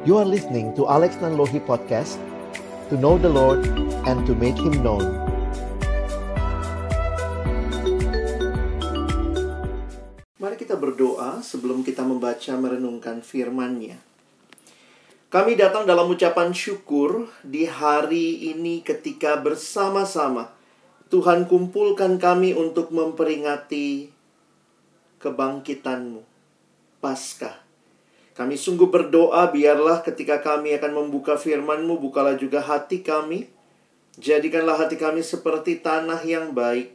You are listening to Alex Nanlohi Podcast To know the Lord and to make Him known Mari kita berdoa sebelum kita membaca merenungkan firman-Nya. Kami datang dalam ucapan syukur di hari ini ketika bersama-sama Tuhan kumpulkan kami untuk memperingati kebangkitan-Mu, Paskah. Kami sungguh berdoa biarlah ketika kami akan membuka firman-Mu, bukalah juga hati kami. Jadikanlah hati kami seperti tanah yang baik,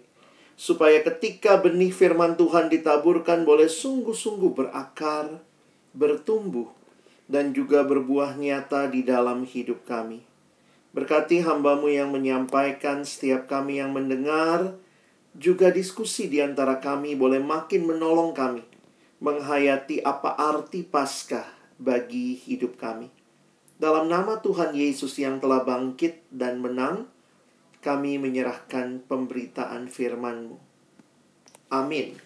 supaya ketika benih firman Tuhan ditaburkan boleh sungguh-sungguh berakar, bertumbuh, dan juga berbuah nyata di dalam hidup kami. Berkati hambamu yang menyampaikan, setiap kami yang mendengar, juga diskusi di antara kami boleh makin menolong kami menghayati apa arti Paskah bagi hidup kami. Dalam nama Tuhan Yesus yang telah bangkit dan menang, kami menyerahkan pemberitaan firman-Mu. Amin.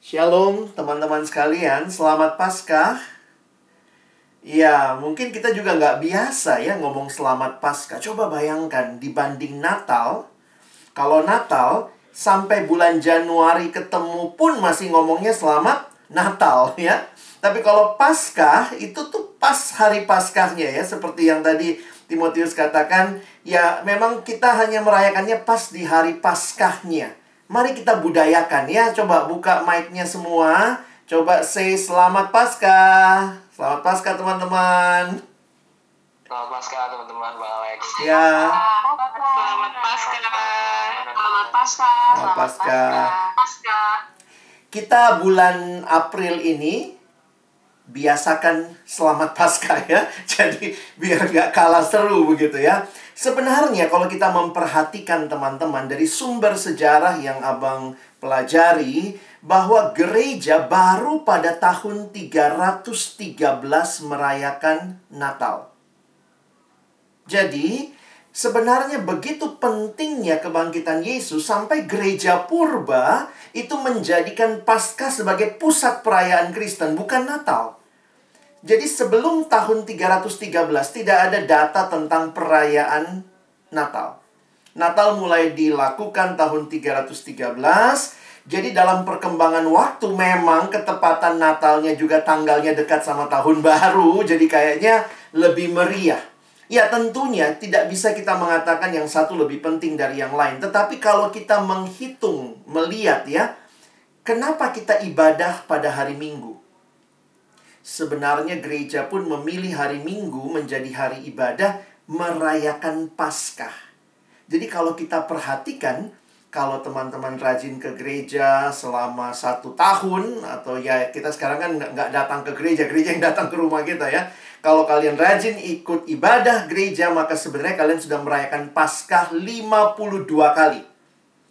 Shalom teman-teman sekalian, selamat Paskah. Ya, mungkin kita juga nggak biasa ya ngomong selamat Paskah. Coba bayangkan dibanding Natal, kalau Natal sampai bulan Januari ketemu pun masih ngomongnya selamat Natal ya. Tapi kalau Paskah itu tuh pas hari Paskahnya ya, seperti yang tadi Timotius katakan, ya memang kita hanya merayakannya pas di hari Paskahnya. Mari kita budayakan ya. Coba buka mic-nya semua. Coba say selamat Paskah. Selamat Paskah teman-teman. Selamat Paskah teman-teman Bang Alex. Ya. Selamat Paskah. Selamat Paskah. Selamat Paskah. Paskah. Kita bulan April ini biasakan selamat Paskah ya. Jadi biar gak kalah seru begitu ya. Sebenarnya kalau kita memperhatikan teman-teman dari sumber sejarah yang abang pelajari bahwa gereja baru pada tahun 313 merayakan Natal. Jadi, sebenarnya begitu pentingnya kebangkitan Yesus sampai gereja purba itu menjadikan Paskah sebagai pusat perayaan Kristen, bukan Natal. Jadi sebelum tahun 313 tidak ada data tentang perayaan Natal. Natal mulai dilakukan tahun 313. Jadi dalam perkembangan waktu memang ketepatan Natalnya juga tanggalnya dekat sama tahun baru. Jadi kayaknya lebih meriah. Ya tentunya tidak bisa kita mengatakan yang satu lebih penting dari yang lain. Tetapi kalau kita menghitung, melihat ya, kenapa kita ibadah pada hari Minggu? Sebenarnya gereja pun memilih hari Minggu menjadi hari ibadah merayakan Paskah. Jadi kalau kita perhatikan, kalau teman-teman rajin ke gereja selama satu tahun atau ya kita sekarang kan nggak datang ke gereja, gereja yang datang ke rumah kita ya. Kalau kalian rajin ikut ibadah gereja, maka sebenarnya kalian sudah merayakan Paskah 52 kali.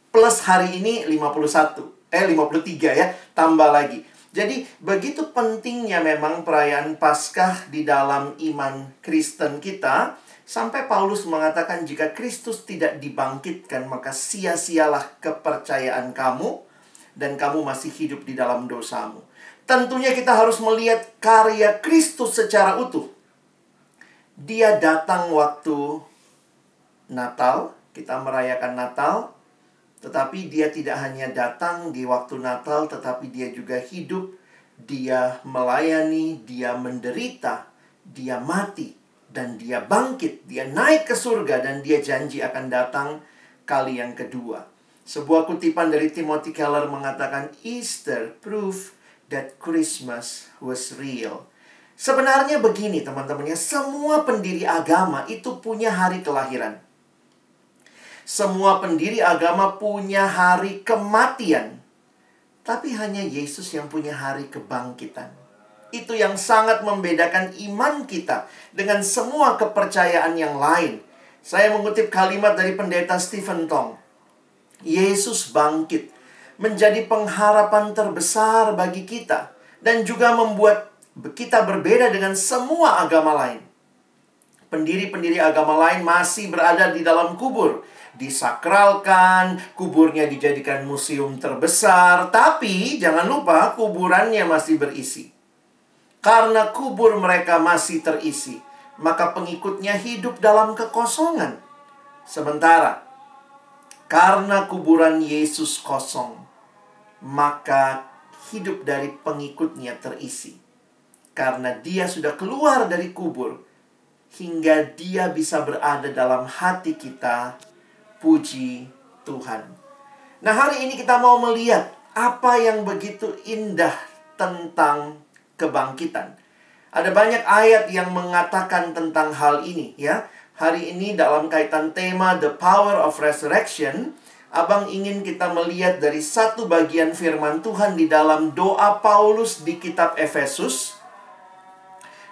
Plus hari ini 51. Eh 53 ya, tambah lagi. Jadi begitu pentingnya memang perayaan Paskah di dalam iman Kristen kita sampai Paulus mengatakan jika Kristus tidak dibangkitkan maka sia-sialah kepercayaan kamu dan kamu masih hidup di dalam dosamu. Tentunya kita harus melihat karya Kristus secara utuh. Dia datang waktu Natal, kita merayakan Natal, tetapi dia tidak hanya datang di waktu Natal, tetapi dia juga hidup, dia melayani, dia menderita, dia mati, dan dia bangkit, dia naik ke surga, dan dia janji akan datang kali yang kedua. Sebuah kutipan dari Timothy Keller mengatakan, Easter proof that Christmas was real. Sebenarnya begini teman-temannya, semua pendiri agama itu punya hari kelahiran. Semua pendiri agama punya hari kematian. Tapi hanya Yesus yang punya hari kebangkitan. Itu yang sangat membedakan iman kita dengan semua kepercayaan yang lain. Saya mengutip kalimat dari pendeta Stephen Tong. Yesus bangkit menjadi pengharapan terbesar bagi kita dan juga membuat kita berbeda dengan semua agama lain. Pendiri-pendiri agama lain masih berada di dalam kubur, disakralkan, kuburnya dijadikan museum terbesar, tapi jangan lupa kuburannya masih berisi. Karena kubur mereka masih terisi, maka pengikutnya hidup dalam kekosongan. Sementara karena kuburan Yesus kosong, maka hidup dari pengikutnya terisi. Karena dia sudah keluar dari kubur, hingga dia bisa berada dalam hati kita. Puji Tuhan. Nah, hari ini kita mau melihat apa yang begitu indah tentang kebangkitan. Ada banyak ayat yang mengatakan tentang hal ini, ya. Hari ini dalam kaitan tema The Power of Resurrection, Abang ingin kita melihat dari satu bagian firman Tuhan di dalam doa Paulus di kitab Efesus.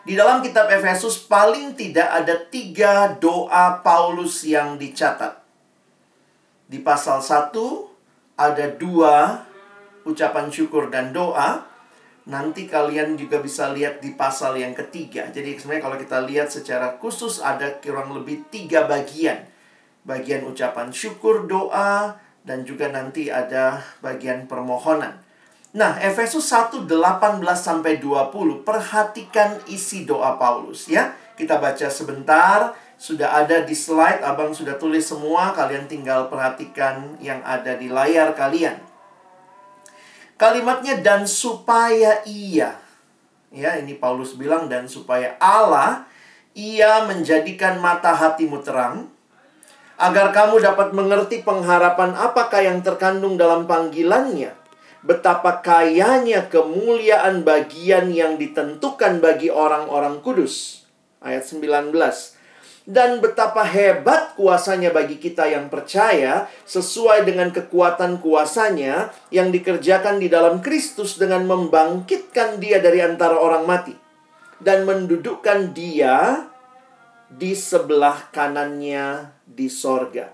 Di dalam kitab Efesus paling tidak ada tiga doa Paulus yang dicatat. Di pasal 1 ada dua ucapan syukur dan doa. Nanti kalian juga bisa lihat di pasal yang ketiga. Jadi sebenarnya kalau kita lihat secara khusus ada kurang lebih tiga bagian. Bagian ucapan syukur, doa, dan juga nanti ada bagian permohonan. Nah, Efesus 1, 18 sampai 20. Perhatikan isi doa Paulus ya. Kita baca sebentar sudah ada di slide, abang sudah tulis semua. Kalian tinggal perhatikan yang ada di layar kalian. Kalimatnya dan supaya ia. Ya, ini Paulus bilang dan supaya Allah ia menjadikan mata hatimu terang agar kamu dapat mengerti pengharapan apakah yang terkandung dalam panggilannya. Betapa kayanya kemuliaan bagian yang ditentukan bagi orang-orang kudus. Ayat 19 dan betapa hebat kuasanya bagi kita yang percaya sesuai dengan kekuatan kuasanya yang dikerjakan di dalam Kristus dengan membangkitkan dia dari antara orang mati dan mendudukkan dia di sebelah kanannya di sorga.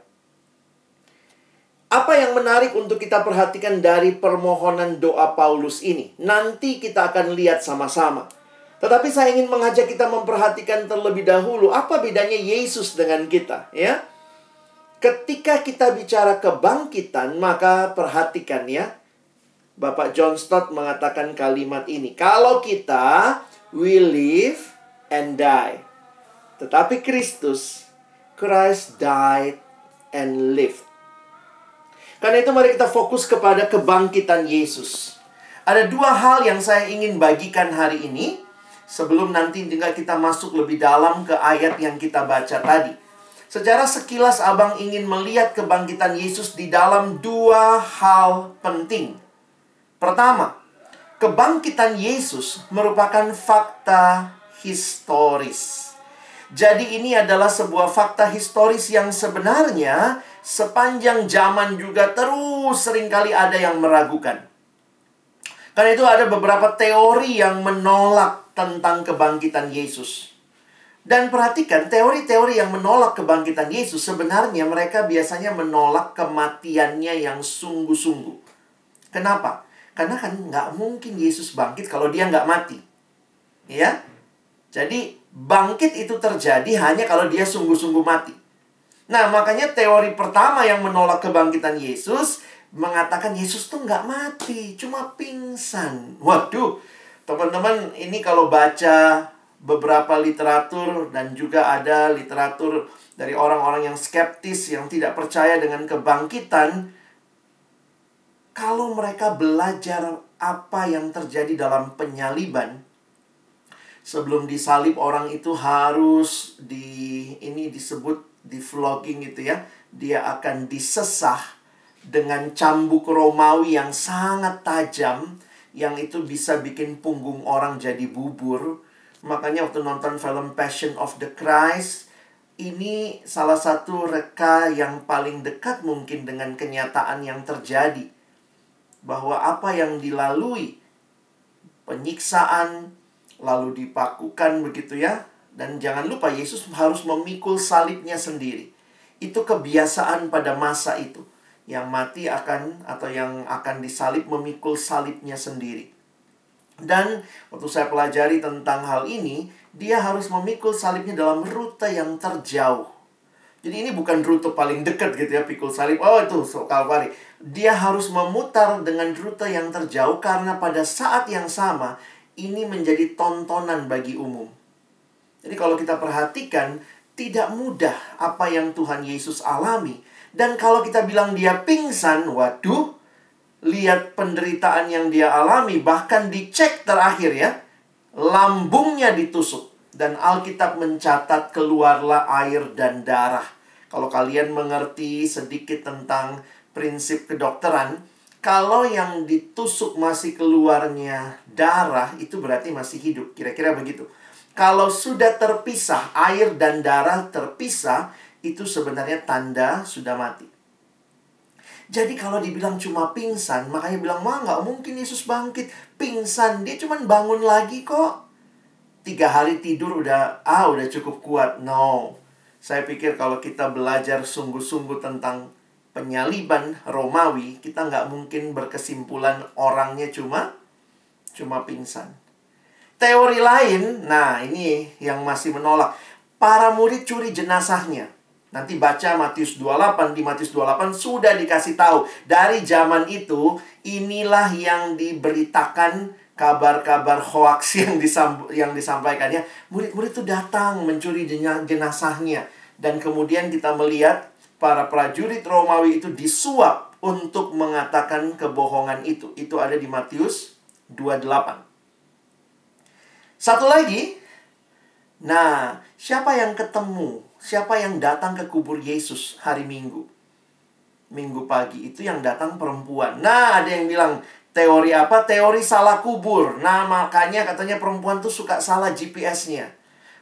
Apa yang menarik untuk kita perhatikan dari permohonan doa Paulus ini? Nanti kita akan lihat sama-sama. Tetapi saya ingin mengajak kita memperhatikan terlebih dahulu apa bedanya Yesus dengan kita, ya. Ketika kita bicara kebangkitan, maka perhatikan ya. Bapak John Stott mengatakan kalimat ini. Kalau kita we live and die. Tetapi Kristus Christ died and lived. Karena itu mari kita fokus kepada kebangkitan Yesus. Ada dua hal yang saya ingin bagikan hari ini sebelum nanti juga kita masuk lebih dalam ke ayat yang kita baca tadi. Secara sekilas abang ingin melihat kebangkitan Yesus di dalam dua hal penting. Pertama, kebangkitan Yesus merupakan fakta historis. Jadi ini adalah sebuah fakta historis yang sebenarnya sepanjang zaman juga terus sering kali ada yang meragukan. Karena itu ada beberapa teori yang menolak tentang kebangkitan Yesus. Dan perhatikan teori-teori yang menolak kebangkitan Yesus sebenarnya mereka biasanya menolak kematiannya yang sungguh-sungguh. Kenapa? Karena kan nggak mungkin Yesus bangkit kalau dia nggak mati. Ya? Jadi bangkit itu terjadi hanya kalau dia sungguh-sungguh mati. Nah makanya teori pertama yang menolak kebangkitan Yesus mengatakan Yesus tuh nggak mati, cuma pingsan. Waduh, teman-teman ini kalau baca beberapa literatur dan juga ada literatur dari orang-orang yang skeptis yang tidak percaya dengan kebangkitan, kalau mereka belajar apa yang terjadi dalam penyaliban, sebelum disalib orang itu harus di ini disebut di vlogging itu ya, dia akan disesah dengan cambuk Romawi yang sangat tajam yang itu bisa bikin punggung orang jadi bubur. Makanya waktu nonton film Passion of the Christ ini salah satu reka yang paling dekat mungkin dengan kenyataan yang terjadi. Bahwa apa yang dilalui penyiksaan lalu dipakukan begitu ya. Dan jangan lupa Yesus harus memikul salibnya sendiri. Itu kebiasaan pada masa itu yang mati akan atau yang akan disalib memikul salibnya sendiri. Dan waktu saya pelajari tentang hal ini, dia harus memikul salibnya dalam rute yang terjauh. Jadi ini bukan rute paling dekat gitu ya, pikul salib. Oh itu Kalvari. Dia harus memutar dengan rute yang terjauh karena pada saat yang sama ini menjadi tontonan bagi umum. Jadi kalau kita perhatikan, tidak mudah apa yang Tuhan Yesus alami. Dan kalau kita bilang dia pingsan, waduh, lihat penderitaan yang dia alami, bahkan dicek terakhir ya, lambungnya ditusuk. Dan Alkitab mencatat keluarlah air dan darah. Kalau kalian mengerti sedikit tentang prinsip kedokteran, kalau yang ditusuk masih keluarnya darah, itu berarti masih hidup. Kira-kira begitu. Kalau sudah terpisah, air dan darah terpisah, itu sebenarnya tanda sudah mati. Jadi kalau dibilang cuma pingsan, makanya bilang, wah nggak mungkin Yesus bangkit. Pingsan, dia cuma bangun lagi kok. Tiga hari tidur udah, ah udah cukup kuat. No. Saya pikir kalau kita belajar sungguh-sungguh tentang penyaliban Romawi, kita nggak mungkin berkesimpulan orangnya cuma cuma pingsan. Teori lain, nah ini yang masih menolak. Para murid curi jenazahnya. Nanti baca Matius 28, di Matius 28 sudah dikasih tahu. Dari zaman itu, inilah yang diberitakan kabar-kabar hoax yang, disam yang disampaikannya. Murid-murid itu datang mencuri jenazahnya. Dan kemudian kita melihat para prajurit Romawi itu disuap untuk mengatakan kebohongan itu. Itu ada di Matius 28. Satu lagi, nah, siapa yang ketemu? Siapa yang datang ke kubur Yesus hari Minggu? Minggu pagi itu yang datang perempuan. Nah, ada yang bilang teori apa? Teori salah kubur. Nah, makanya katanya perempuan tuh suka salah GPS-nya.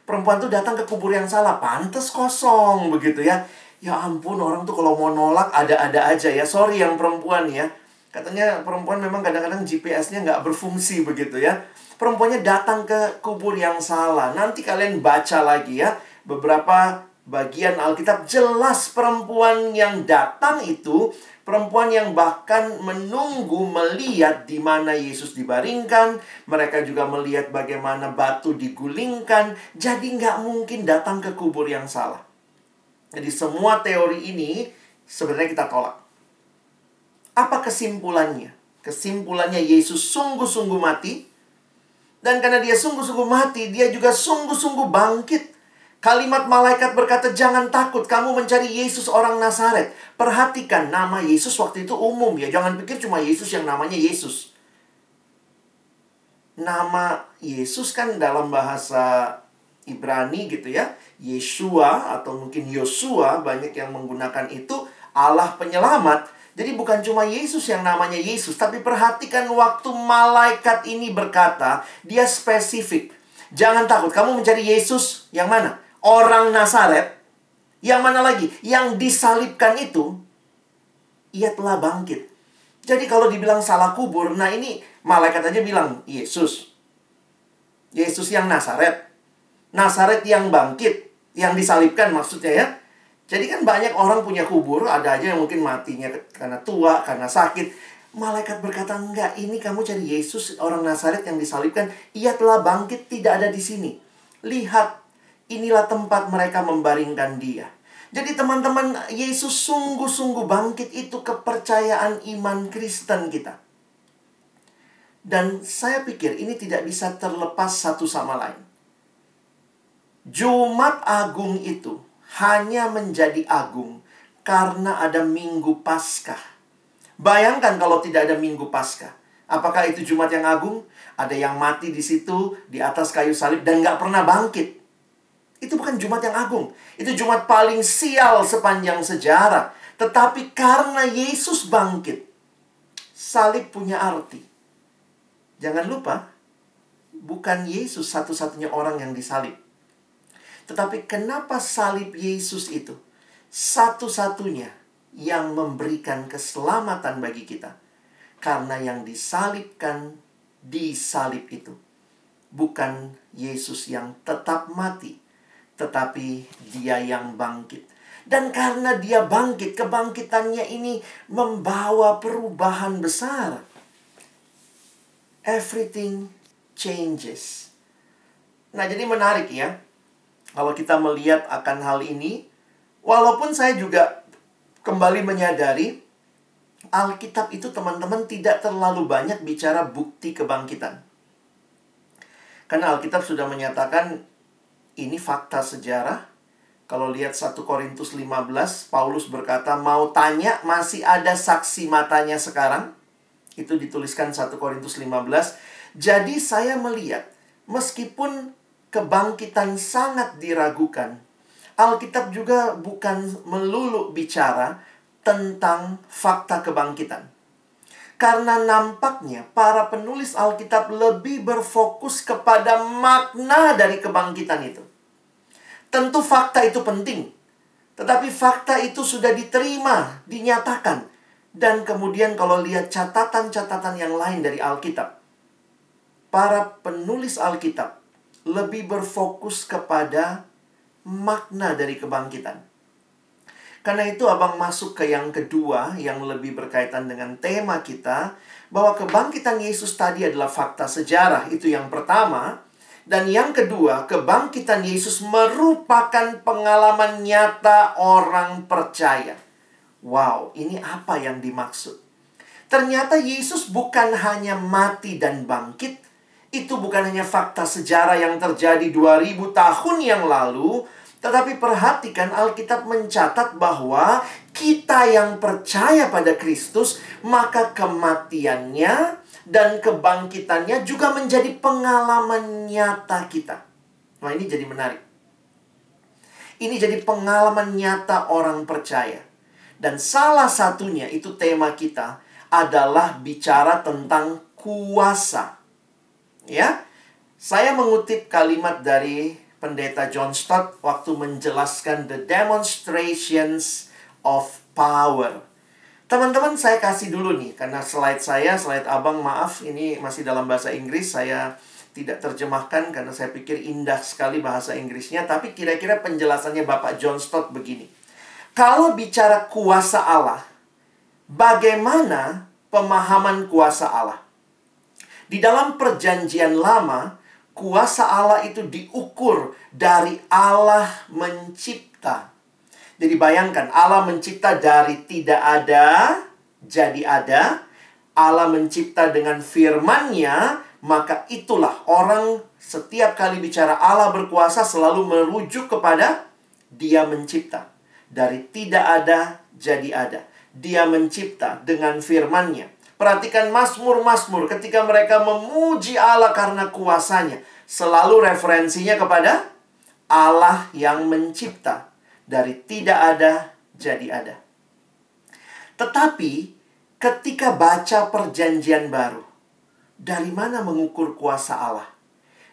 Perempuan tuh datang ke kubur yang salah, pantas kosong begitu ya ya ampun orang tuh kalau mau nolak ada-ada aja ya. Sorry yang perempuan ya. Katanya perempuan memang kadang-kadang GPS-nya nggak berfungsi begitu ya. Perempuannya datang ke kubur yang salah. Nanti kalian baca lagi ya beberapa bagian Alkitab. Jelas perempuan yang datang itu perempuan yang bahkan menunggu melihat di mana Yesus dibaringkan mereka juga melihat bagaimana batu digulingkan. Jadi nggak mungkin datang ke kubur yang salah jadi semua teori ini sebenarnya kita tolak. Apa kesimpulannya? Kesimpulannya Yesus sungguh-sungguh mati. Dan karena dia sungguh-sungguh mati, dia juga sungguh-sungguh bangkit. Kalimat malaikat berkata, jangan takut, kamu mencari Yesus orang Nazaret. Perhatikan, nama Yesus waktu itu umum ya. Jangan pikir cuma Yesus yang namanya Yesus. Nama Yesus kan dalam bahasa Ibrani gitu ya. Yeshua atau mungkin Yosua banyak yang menggunakan itu Allah penyelamat. Jadi bukan cuma Yesus yang namanya Yesus, tapi perhatikan waktu malaikat ini berkata, dia spesifik. Jangan takut, kamu mencari Yesus yang mana? Orang Nazaret. Yang mana lagi? Yang disalibkan itu, ia telah bangkit. Jadi kalau dibilang salah kubur, nah ini malaikat aja bilang, Yesus. Yesus yang Nazaret. Nazaret yang bangkit yang disalibkan maksudnya ya. Jadi kan banyak orang punya kubur, ada aja yang mungkin matinya karena tua, karena sakit. Malaikat berkata, enggak, ini kamu cari Yesus, orang Nazaret yang disalibkan. Ia telah bangkit, tidak ada di sini. Lihat, inilah tempat mereka membaringkan dia. Jadi teman-teman, Yesus sungguh-sungguh bangkit itu kepercayaan iman Kristen kita. Dan saya pikir ini tidak bisa terlepas satu sama lain. Jumat Agung itu hanya menjadi agung karena ada Minggu Paskah. Bayangkan kalau tidak ada Minggu Paskah. Apakah itu Jumat yang agung? Ada yang mati di situ, di atas kayu salib, dan nggak pernah bangkit. Itu bukan Jumat yang agung. Itu Jumat paling sial sepanjang sejarah. Tetapi karena Yesus bangkit, salib punya arti. Jangan lupa, bukan Yesus satu-satunya orang yang disalib. Tetapi kenapa salib Yesus itu satu-satunya yang memberikan keselamatan bagi kita? Karena yang disalibkan di salib itu bukan Yesus yang tetap mati, tetapi Dia yang bangkit. Dan karena dia bangkit, kebangkitannya ini membawa perubahan besar. Everything changes. Nah, jadi menarik ya kalau kita melihat akan hal ini, walaupun saya juga kembali menyadari Alkitab itu teman-teman tidak terlalu banyak bicara bukti kebangkitan. Karena Alkitab sudah menyatakan ini fakta sejarah. Kalau lihat 1 Korintus 15, Paulus berkata, mau tanya masih ada saksi matanya sekarang? Itu dituliskan 1 Korintus 15. Jadi saya melihat, meskipun kebangkitan sangat diragukan, Alkitab juga bukan melulu bicara tentang fakta kebangkitan. Karena nampaknya para penulis Alkitab lebih berfokus kepada makna dari kebangkitan itu. Tentu fakta itu penting. Tetapi fakta itu sudah diterima, dinyatakan. Dan kemudian kalau lihat catatan-catatan yang lain dari Alkitab. Para penulis Alkitab lebih berfokus kepada makna dari kebangkitan. Karena itu abang masuk ke yang kedua yang lebih berkaitan dengan tema kita bahwa kebangkitan Yesus tadi adalah fakta sejarah. Itu yang pertama. Dan yang kedua, kebangkitan Yesus merupakan pengalaman nyata orang percaya. Wow, ini apa yang dimaksud? Ternyata Yesus bukan hanya mati dan bangkit, itu bukan hanya fakta sejarah yang terjadi 2000 tahun yang lalu, tetapi perhatikan Alkitab mencatat bahwa kita yang percaya pada Kristus, maka kematiannya dan kebangkitannya juga menjadi pengalaman nyata kita. Nah, ini jadi menarik. Ini jadi pengalaman nyata orang percaya. Dan salah satunya itu tema kita adalah bicara tentang kuasa. Ya. Saya mengutip kalimat dari pendeta John Stott waktu menjelaskan the demonstrations of power. Teman-teman saya kasih dulu nih karena slide saya, slide Abang maaf ini masih dalam bahasa Inggris saya tidak terjemahkan karena saya pikir indah sekali bahasa Inggrisnya tapi kira-kira penjelasannya Bapak John Stott begini. Kalau bicara kuasa Allah, bagaimana pemahaman kuasa Allah? Di dalam perjanjian lama, kuasa Allah itu diukur dari Allah mencipta. Jadi bayangkan Allah mencipta dari tidak ada jadi ada. Allah mencipta dengan firman-Nya, maka itulah orang setiap kali bicara Allah berkuasa selalu merujuk kepada Dia mencipta. Dari tidak ada jadi ada. Dia mencipta dengan firman-Nya. Perhatikan Mazmur-Mazmur ketika mereka memuji Allah karena kuasanya. Selalu referensinya kepada Allah yang mencipta. Dari tidak ada, jadi ada. Tetapi ketika baca perjanjian baru, dari mana mengukur kuasa Allah?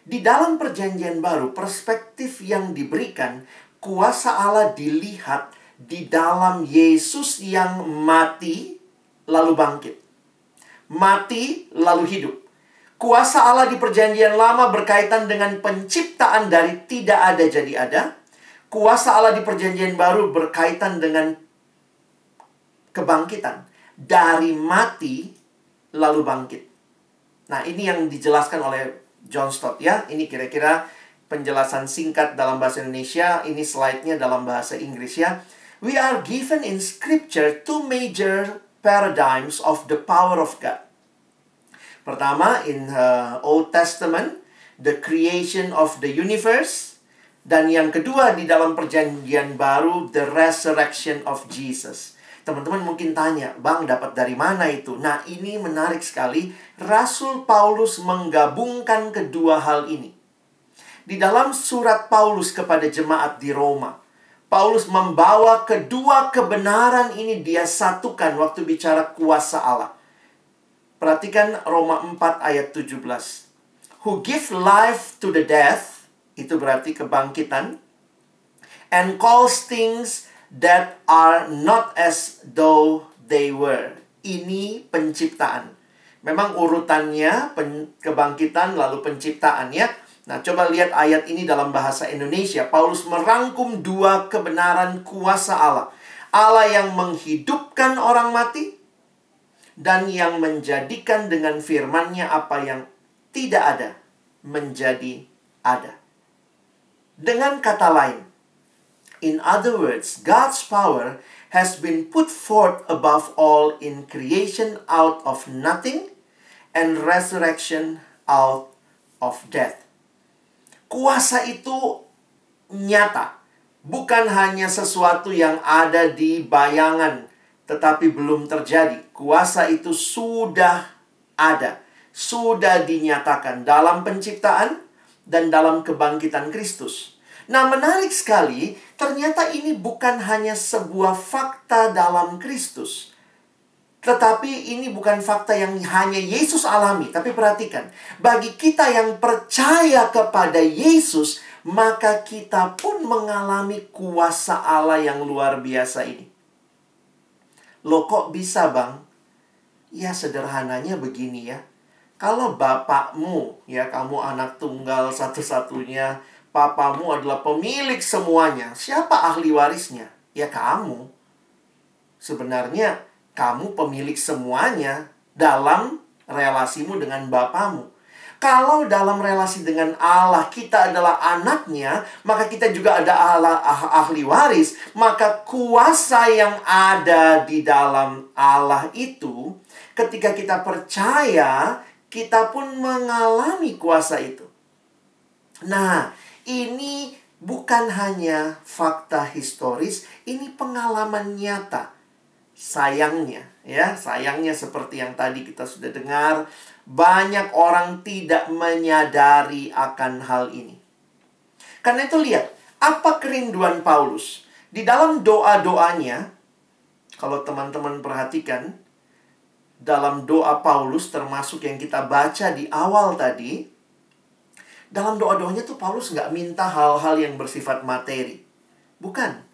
Di dalam perjanjian baru, perspektif yang diberikan, kuasa Allah dilihat di dalam Yesus yang mati lalu bangkit mati, lalu hidup. Kuasa Allah di perjanjian lama berkaitan dengan penciptaan dari tidak ada jadi ada. Kuasa Allah di perjanjian baru berkaitan dengan kebangkitan. Dari mati, lalu bangkit. Nah, ini yang dijelaskan oleh John Stott ya. Ini kira-kira penjelasan singkat dalam bahasa Indonesia. Ini slide-nya dalam bahasa Inggris ya. We are given in scripture two major paradigms of the power of God. Pertama, in uh, Old Testament, the creation of the universe. Dan yang kedua, di dalam perjanjian baru, the resurrection of Jesus. Teman-teman mungkin tanya, Bang dapat dari mana itu? Nah ini menarik sekali, Rasul Paulus menggabungkan kedua hal ini. Di dalam surat Paulus kepada jemaat di Roma, Paulus membawa kedua kebenaran ini dia satukan waktu bicara kuasa Allah. Perhatikan Roma 4 ayat 17. Who give life to the death, itu berarti kebangkitan, and calls things that are not as though they were. Ini penciptaan. Memang urutannya pen, kebangkitan lalu penciptaan ya. Nah, coba lihat ayat ini dalam bahasa Indonesia. Paulus merangkum dua kebenaran kuasa Allah. Allah yang menghidupkan orang mati dan yang menjadikan dengan firman-Nya apa yang tidak ada menjadi ada. Dengan kata lain, In other words, God's power has been put forth above all in creation out of nothing and resurrection out of death. Kuasa itu nyata. Bukan hanya sesuatu yang ada di bayangan, tetapi belum terjadi. Kuasa itu sudah ada, sudah dinyatakan dalam penciptaan dan dalam kebangkitan Kristus. Nah, menarik sekali, ternyata ini bukan hanya sebuah fakta dalam Kristus. Tetapi ini bukan fakta yang hanya Yesus alami. Tapi perhatikan, bagi kita yang percaya kepada Yesus, maka kita pun mengalami kuasa Allah yang luar biasa ini. Loh kok bisa bang? Ya sederhananya begini ya. Kalau bapakmu, ya kamu anak tunggal satu-satunya, papamu adalah pemilik semuanya. Siapa ahli warisnya? Ya kamu. Sebenarnya kamu pemilik semuanya dalam relasimu dengan bapamu. Kalau dalam relasi dengan Allah kita adalah anaknya, maka kita juga ada Allah ah, ahli waris, maka kuasa yang ada di dalam Allah itu ketika kita percaya, kita pun mengalami kuasa itu. Nah, ini bukan hanya fakta historis, ini pengalaman nyata. Sayangnya, ya, sayangnya seperti yang tadi kita sudah dengar, banyak orang tidak menyadari akan hal ini. Karena itu lihat, apa kerinduan Paulus? Di dalam doa-doanya, kalau teman-teman perhatikan, dalam doa Paulus termasuk yang kita baca di awal tadi, dalam doa-doanya tuh Paulus nggak minta hal-hal yang bersifat materi. Bukan.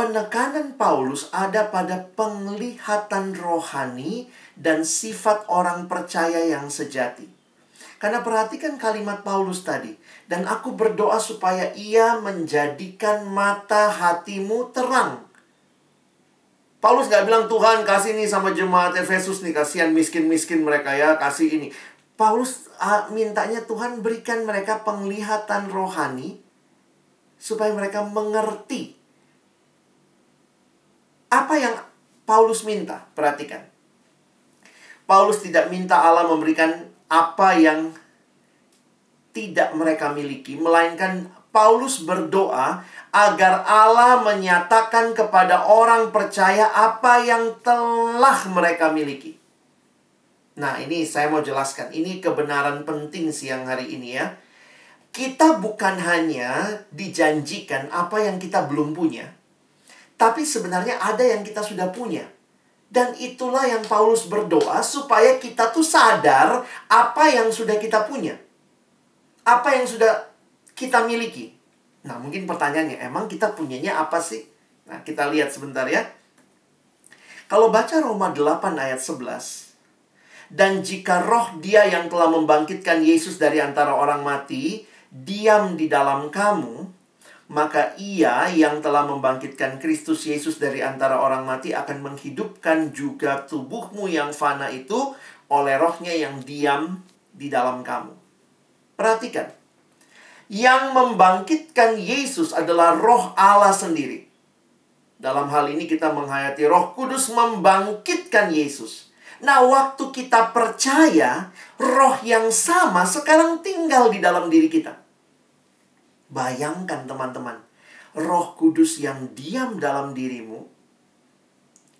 Penekanan Paulus ada pada penglihatan rohani dan sifat orang percaya yang sejati. Karena perhatikan kalimat Paulus tadi. Dan aku berdoa supaya ia menjadikan mata hatimu terang. Paulus nggak bilang Tuhan kasih nih sama jemaat Efesus nih kasihan miskin-miskin mereka ya kasih ini. Paulus uh, mintanya Tuhan berikan mereka penglihatan rohani supaya mereka mengerti apa yang Paulus minta. Perhatikan. Paulus tidak minta Allah memberikan apa yang tidak mereka miliki, melainkan Paulus berdoa agar Allah menyatakan kepada orang percaya apa yang telah mereka miliki. Nah, ini saya mau jelaskan. Ini kebenaran penting siang hari ini ya. Kita bukan hanya dijanjikan apa yang kita belum punya. Tapi sebenarnya ada yang kita sudah punya. Dan itulah yang Paulus berdoa supaya kita tuh sadar apa yang sudah kita punya. Apa yang sudah kita miliki. Nah, mungkin pertanyaannya, emang kita punyanya apa sih? Nah, kita lihat sebentar ya. Kalau baca Roma 8 ayat 11, dan jika roh dia yang telah membangkitkan Yesus dari antara orang mati diam di dalam kamu, maka ia yang telah membangkitkan Kristus Yesus dari antara orang mati akan menghidupkan juga tubuhmu yang fana itu oleh rohnya yang diam di dalam kamu. Perhatikan. Yang membangkitkan Yesus adalah roh Allah sendiri. Dalam hal ini kita menghayati roh kudus membangkitkan Yesus. Nah, waktu kita percaya, roh yang sama sekarang tinggal di dalam diri kita. Bayangkan teman-teman, roh kudus yang diam dalam dirimu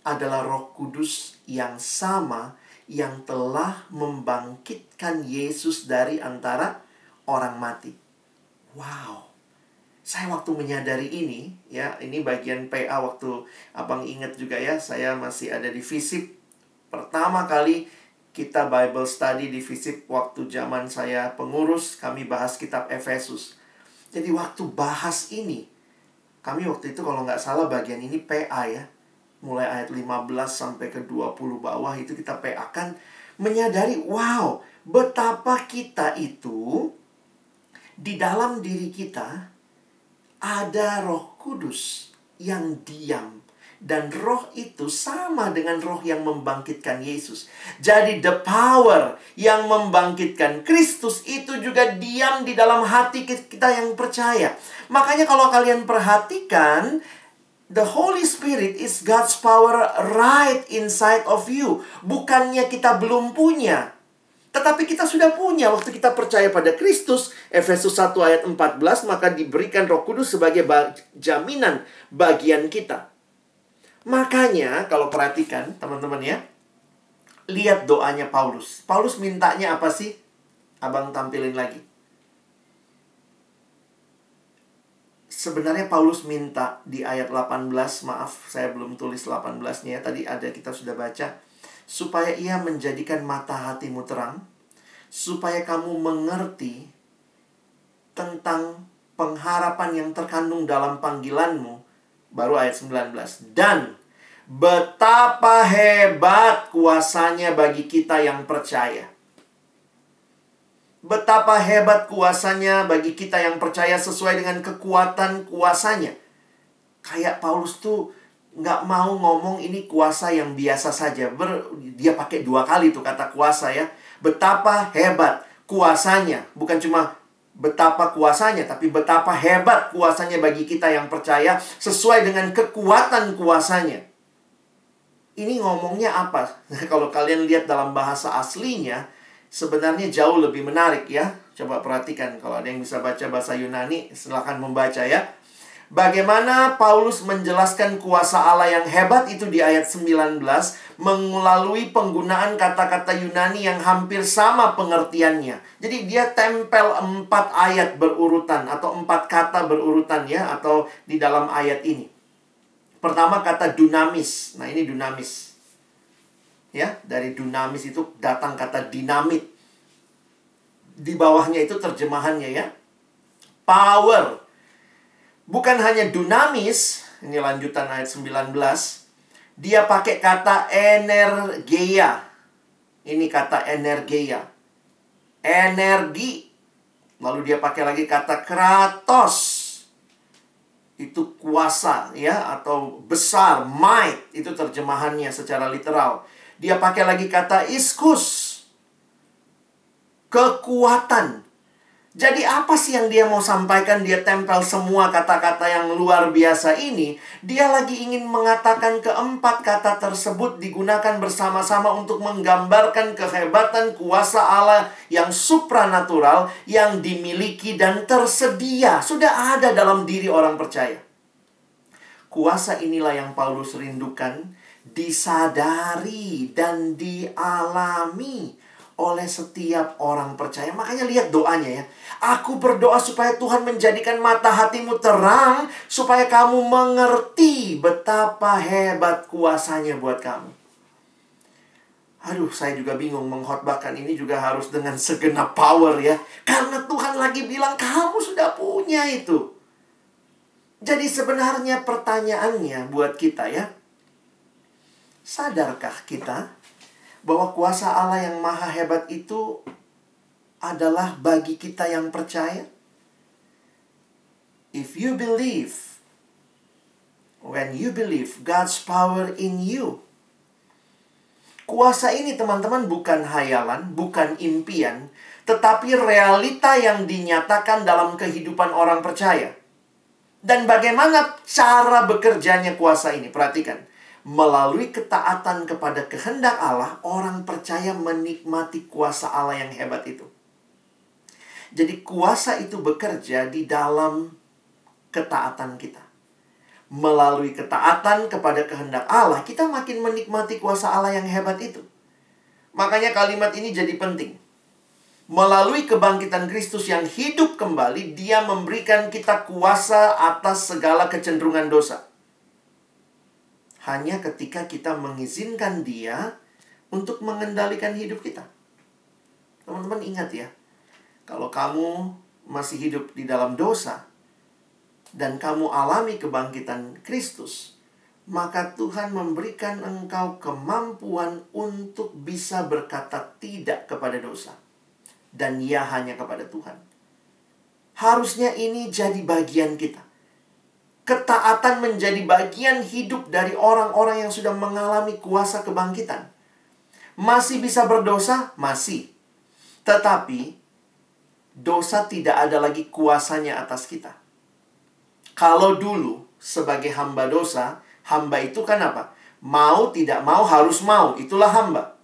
adalah roh kudus yang sama yang telah membangkitkan Yesus dari antara orang mati. Wow. Saya waktu menyadari ini, ya, ini bagian PA waktu Abang ingat juga ya, saya masih ada di FISIP Pertama kali kita Bible study di FISIP waktu zaman saya pengurus, kami bahas kitab Efesus. Jadi waktu bahas ini, kami waktu itu kalau nggak salah bagian ini PA ya. Mulai ayat 15 sampai ke 20 bawah itu kita PA kan menyadari, wow, betapa kita itu di dalam diri kita ada roh kudus yang diam dan roh itu sama dengan roh yang membangkitkan Yesus. Jadi the power yang membangkitkan Kristus itu juga diam di dalam hati kita yang percaya. Makanya kalau kalian perhatikan, the Holy Spirit is God's power right inside of you. Bukannya kita belum punya. Tetapi kita sudah punya waktu kita percaya pada Kristus, Efesus 1 ayat 14, maka diberikan Roh Kudus sebagai jaminan bagian kita. Makanya kalau perhatikan teman-teman ya, lihat doanya Paulus. Paulus mintanya apa sih? Abang tampilin lagi. Sebenarnya Paulus minta di ayat 18, maaf saya belum tulis 18-nya, tadi ada kita sudah baca supaya ia menjadikan mata hatimu terang, supaya kamu mengerti tentang pengharapan yang terkandung dalam panggilanmu, baru ayat 19. Dan betapa hebat kuasanya bagi kita yang percaya. Betapa hebat kuasanya bagi kita yang percaya sesuai dengan kekuatan kuasanya. Kayak Paulus tuh nggak mau ngomong ini kuasa yang biasa saja. Ber, dia pakai dua kali tuh kata kuasa ya. Betapa hebat kuasanya. Bukan cuma betapa kuasanya, tapi betapa hebat kuasanya bagi kita yang percaya sesuai dengan kekuatan kuasanya. Ini ngomongnya apa? Kalau kalian lihat dalam bahasa aslinya, sebenarnya jauh lebih menarik ya. Coba perhatikan kalau ada yang bisa baca bahasa Yunani, silahkan membaca ya. Bagaimana Paulus menjelaskan kuasa Allah yang hebat itu di ayat 19 melalui penggunaan kata-kata Yunani yang hampir sama pengertiannya. Jadi dia tempel empat ayat berurutan atau empat kata berurutan ya atau di dalam ayat ini. Pertama kata dunamis. Nah, ini dunamis. Ya, dari dunamis itu datang kata dinamit. Di bawahnya itu terjemahannya ya. Power bukan hanya dinamis, ini lanjutan ayat 19, dia pakai kata energeia. Ini kata energeia. Energi. Lalu dia pakai lagi kata kratos. Itu kuasa ya atau besar, might itu terjemahannya secara literal. Dia pakai lagi kata iskus. Kekuatan jadi apa sih yang dia mau sampaikan? Dia tempel semua kata-kata yang luar biasa ini. Dia lagi ingin mengatakan keempat kata tersebut digunakan bersama-sama untuk menggambarkan kehebatan kuasa Allah yang supranatural yang dimiliki dan tersedia. Sudah ada dalam diri orang percaya. Kuasa inilah yang Paulus rindukan, disadari dan dialami oleh setiap orang percaya. Makanya lihat doanya ya. Aku berdoa supaya Tuhan menjadikan mata hatimu terang supaya kamu mengerti betapa hebat kuasanya buat kamu. Aduh, saya juga bingung mengkhotbahkan ini juga harus dengan segenap power ya. Karena Tuhan lagi bilang kamu sudah punya itu. Jadi sebenarnya pertanyaannya buat kita ya. Sadarkah kita bahwa kuasa Allah yang maha hebat itu adalah bagi kita yang percaya. If you believe, when you believe God's power in you, kuasa ini teman-teman bukan hayalan, bukan impian, tetapi realita yang dinyatakan dalam kehidupan orang percaya. Dan bagaimana cara bekerjanya kuasa ini? Perhatikan melalui ketaatan kepada kehendak Allah, orang percaya menikmati kuasa Allah yang hebat itu. Jadi kuasa itu bekerja di dalam ketaatan kita. Melalui ketaatan kepada kehendak Allah, kita makin menikmati kuasa Allah yang hebat itu. Makanya kalimat ini jadi penting. Melalui kebangkitan Kristus yang hidup kembali, Dia memberikan kita kuasa atas segala kecenderungan dosa hanya ketika kita mengizinkan dia untuk mengendalikan hidup kita. Teman-teman ingat ya, kalau kamu masih hidup di dalam dosa dan kamu alami kebangkitan Kristus, maka Tuhan memberikan engkau kemampuan untuk bisa berkata tidak kepada dosa dan ya hanya kepada Tuhan. Harusnya ini jadi bagian kita ketaatan menjadi bagian hidup dari orang-orang yang sudah mengalami kuasa kebangkitan. Masih bisa berdosa? Masih. Tetapi, dosa tidak ada lagi kuasanya atas kita. Kalau dulu, sebagai hamba dosa, hamba itu kan apa? Mau tidak mau harus mau, itulah hamba.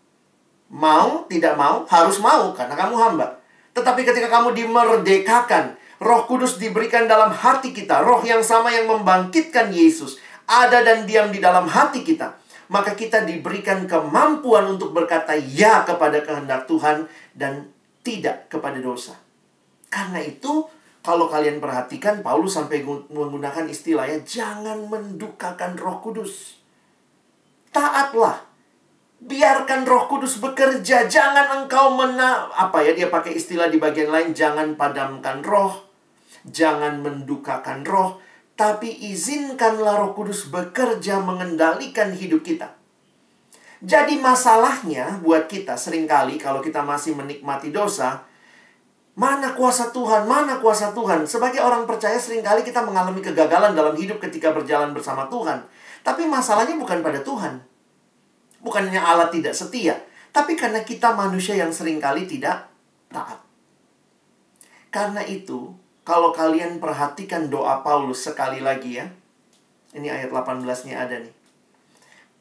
Mau, tidak mau, harus mau karena kamu hamba. Tetapi ketika kamu dimerdekakan, Roh Kudus diberikan dalam hati kita, roh yang sama yang membangkitkan Yesus ada dan diam di dalam hati kita. Maka kita diberikan kemampuan untuk berkata ya kepada kehendak Tuhan dan tidak kepada dosa. Karena itu, kalau kalian perhatikan, Paulus sampai menggunakan istilahnya, jangan mendukakan roh kudus. Taatlah Biarkan Roh Kudus bekerja. Jangan engkau mena apa ya dia pakai istilah di bagian lain jangan padamkan roh. Jangan mendukakan roh, tapi izinkanlah Roh Kudus bekerja mengendalikan hidup kita. Jadi masalahnya buat kita sering kali kalau kita masih menikmati dosa, mana kuasa Tuhan, mana kuasa Tuhan. Sebagai orang percaya sering kali kita mengalami kegagalan dalam hidup ketika berjalan bersama Tuhan. Tapi masalahnya bukan pada Tuhan Bukannya Allah tidak setia, tapi karena kita manusia yang sering kali tidak taat. Karena itu, kalau kalian perhatikan doa Paulus sekali lagi ya. Ini ayat 18-nya ada nih.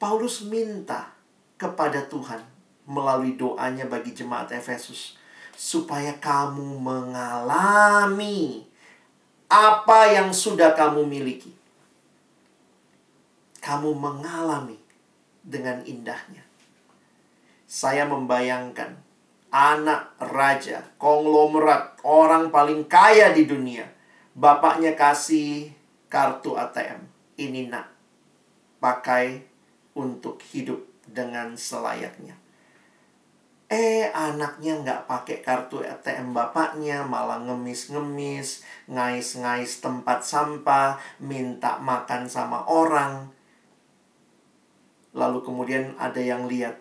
Paulus minta kepada Tuhan melalui doanya bagi jemaat Efesus supaya kamu mengalami apa yang sudah kamu miliki. Kamu mengalami dengan indahnya. Saya membayangkan anak raja, konglomerat, orang paling kaya di dunia. Bapaknya kasih kartu ATM. Ini nak, pakai untuk hidup dengan selayaknya. Eh, anaknya nggak pakai kartu ATM bapaknya, malah ngemis-ngemis, ngais-ngais tempat sampah, minta makan sama orang. Lalu kemudian ada yang lihat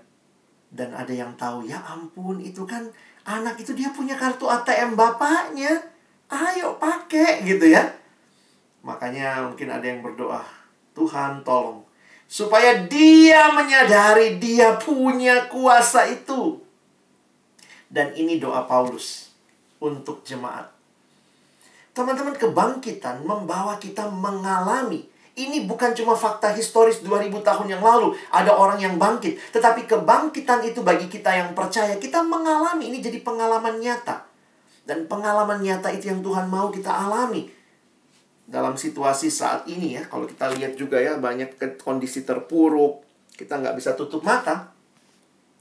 dan ada yang tahu ya ampun itu kan anak itu dia punya kartu ATM bapaknya. Ayo pakai gitu ya. Makanya mungkin ada yang berdoa Tuhan tolong supaya dia menyadari dia punya kuasa itu dan ini doa Paulus untuk jemaat teman-teman kebangkitan membawa kita mengalami ini bukan cuma fakta historis 2000 tahun yang lalu. Ada orang yang bangkit. Tetapi kebangkitan itu bagi kita yang percaya. Kita mengalami. Ini jadi pengalaman nyata. Dan pengalaman nyata itu yang Tuhan mau kita alami. Dalam situasi saat ini ya. Kalau kita lihat juga ya. Banyak kondisi terpuruk. Kita nggak bisa tutup mata.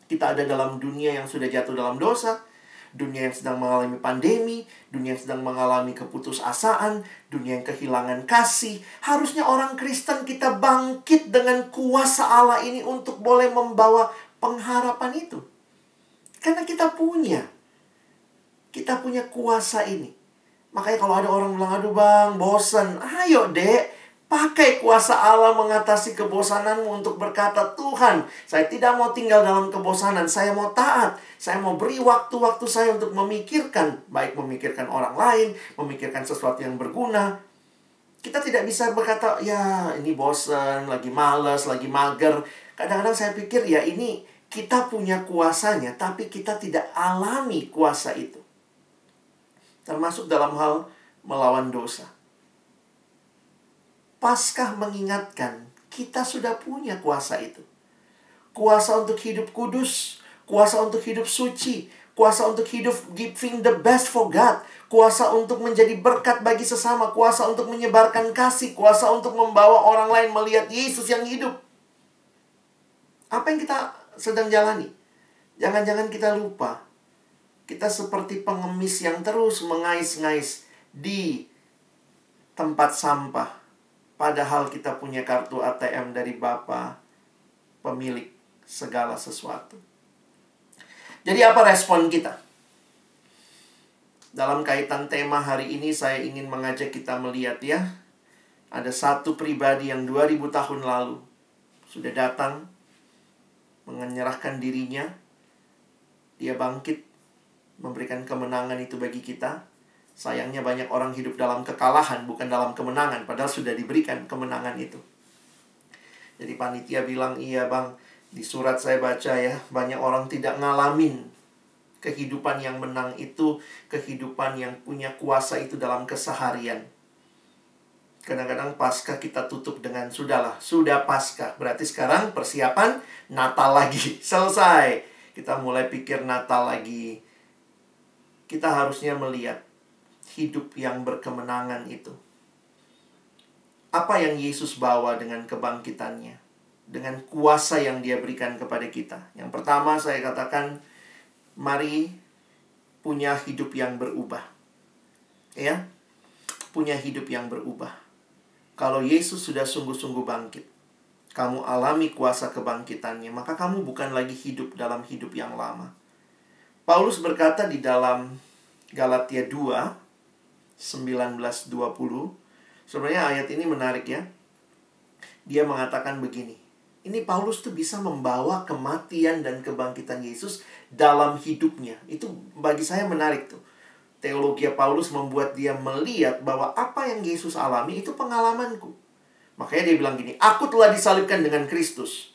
Kita ada dalam dunia yang sudah jatuh dalam dosa dunia yang sedang mengalami pandemi, dunia yang sedang mengalami keputusasaan, dunia yang kehilangan kasih. Harusnya orang Kristen kita bangkit dengan kuasa Allah ini untuk boleh membawa pengharapan itu. Karena kita punya. Kita punya kuasa ini. Makanya kalau ada orang bilang, aduh bang, bosan. Ayo dek, Pakai kuasa Allah mengatasi kebosananmu untuk berkata, Tuhan, saya tidak mau tinggal dalam kebosanan. Saya mau taat. Saya mau beri waktu-waktu saya untuk memikirkan. Baik memikirkan orang lain, memikirkan sesuatu yang berguna. Kita tidak bisa berkata, ya ini bosan, lagi males, lagi mager. Kadang-kadang saya pikir, ya ini kita punya kuasanya, tapi kita tidak alami kuasa itu. Termasuk dalam hal melawan dosa. Paskah mengingatkan kita sudah punya kuasa itu. Kuasa untuk hidup kudus, kuasa untuk hidup suci, kuasa untuk hidup giving the best for God, kuasa untuk menjadi berkat bagi sesama, kuasa untuk menyebarkan kasih, kuasa untuk membawa orang lain melihat Yesus yang hidup. Apa yang kita sedang jalani? Jangan-jangan kita lupa. Kita seperti pengemis yang terus mengais-ngais di tempat sampah Padahal kita punya kartu ATM dari Bapa pemilik segala sesuatu. Jadi apa respon kita? Dalam kaitan tema hari ini saya ingin mengajak kita melihat ya. Ada satu pribadi yang 2000 tahun lalu sudah datang menyerahkan dirinya. Dia bangkit memberikan kemenangan itu bagi kita. Sayangnya banyak orang hidup dalam kekalahan, bukan dalam kemenangan, padahal sudah diberikan kemenangan itu. Jadi panitia bilang, iya bang, di surat saya baca ya, banyak orang tidak ngalamin kehidupan yang menang itu, kehidupan yang punya kuasa itu dalam keseharian. Kadang-kadang pasca kita tutup dengan sudahlah, sudah pasca. Berarti sekarang persiapan Natal lagi. Selesai. kita mulai pikir Natal lagi. Kita harusnya melihat hidup yang berkemenangan itu. Apa yang Yesus bawa dengan kebangkitannya? Dengan kuasa yang dia berikan kepada kita. Yang pertama saya katakan, mari punya hidup yang berubah. Ya, punya hidup yang berubah. Kalau Yesus sudah sungguh-sungguh bangkit, kamu alami kuasa kebangkitannya, maka kamu bukan lagi hidup dalam hidup yang lama. Paulus berkata di dalam Galatia 2 1920 Sebenarnya ayat ini menarik ya. Dia mengatakan begini. Ini Paulus tuh bisa membawa kematian dan kebangkitan Yesus dalam hidupnya. Itu bagi saya menarik tuh. Teologi Paulus membuat dia melihat bahwa apa yang Yesus alami itu pengalamanku. Makanya dia bilang gini, aku telah disalibkan dengan Kristus.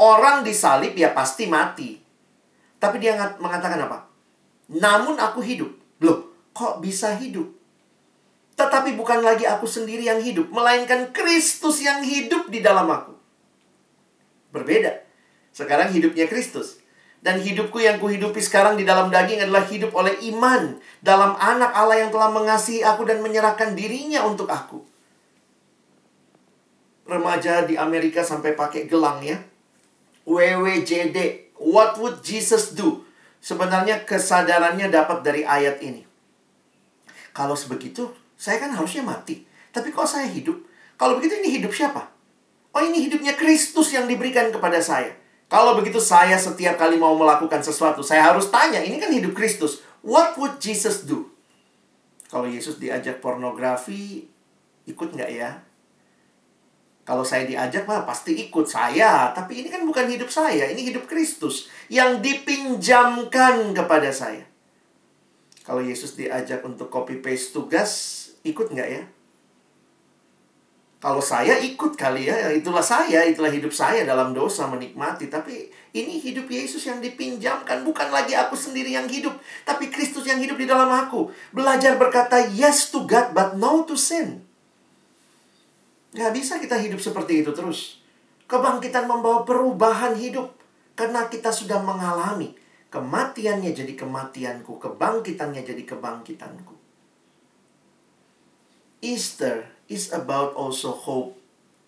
Orang disalib ya pasti mati. Tapi dia mengatakan apa? Namun aku hidup. Loh, kok bisa hidup? Tetapi bukan lagi aku sendiri yang hidup, melainkan Kristus yang hidup di dalam aku. Berbeda. Sekarang hidupnya Kristus. Dan hidupku yang kuhidupi sekarang di dalam daging adalah hidup oleh iman dalam anak Allah yang telah mengasihi aku dan menyerahkan dirinya untuk aku. Remaja di Amerika sampai pakai gelang ya. WWJD. What would Jesus do? Sebenarnya kesadarannya dapat dari ayat ini. Kalau sebegitu, saya kan harusnya mati. Tapi kok saya hidup? Kalau begitu ini hidup siapa? Oh ini hidupnya Kristus yang diberikan kepada saya. Kalau begitu saya setiap kali mau melakukan sesuatu, saya harus tanya, ini kan hidup Kristus. What would Jesus do? Kalau Yesus diajak pornografi, ikut nggak ya? Kalau saya diajak mah pasti ikut saya. Tapi ini kan bukan hidup saya, ini hidup Kristus yang dipinjamkan kepada saya. Kalau Yesus diajak untuk copy paste tugas, ikut nggak ya? Kalau saya ikut kali ya, itulah saya, itulah hidup saya dalam dosa menikmati. Tapi ini hidup Yesus yang dipinjamkan, bukan lagi aku sendiri yang hidup, tapi Kristus yang hidup di dalam aku. Belajar berkata yes to God but no to sin. Gak bisa kita hidup seperti itu terus. Kebangkitan membawa perubahan hidup. Karena kita sudah mengalami kematiannya jadi kematianku, kebangkitannya jadi kebangkitanku. Easter is about also hope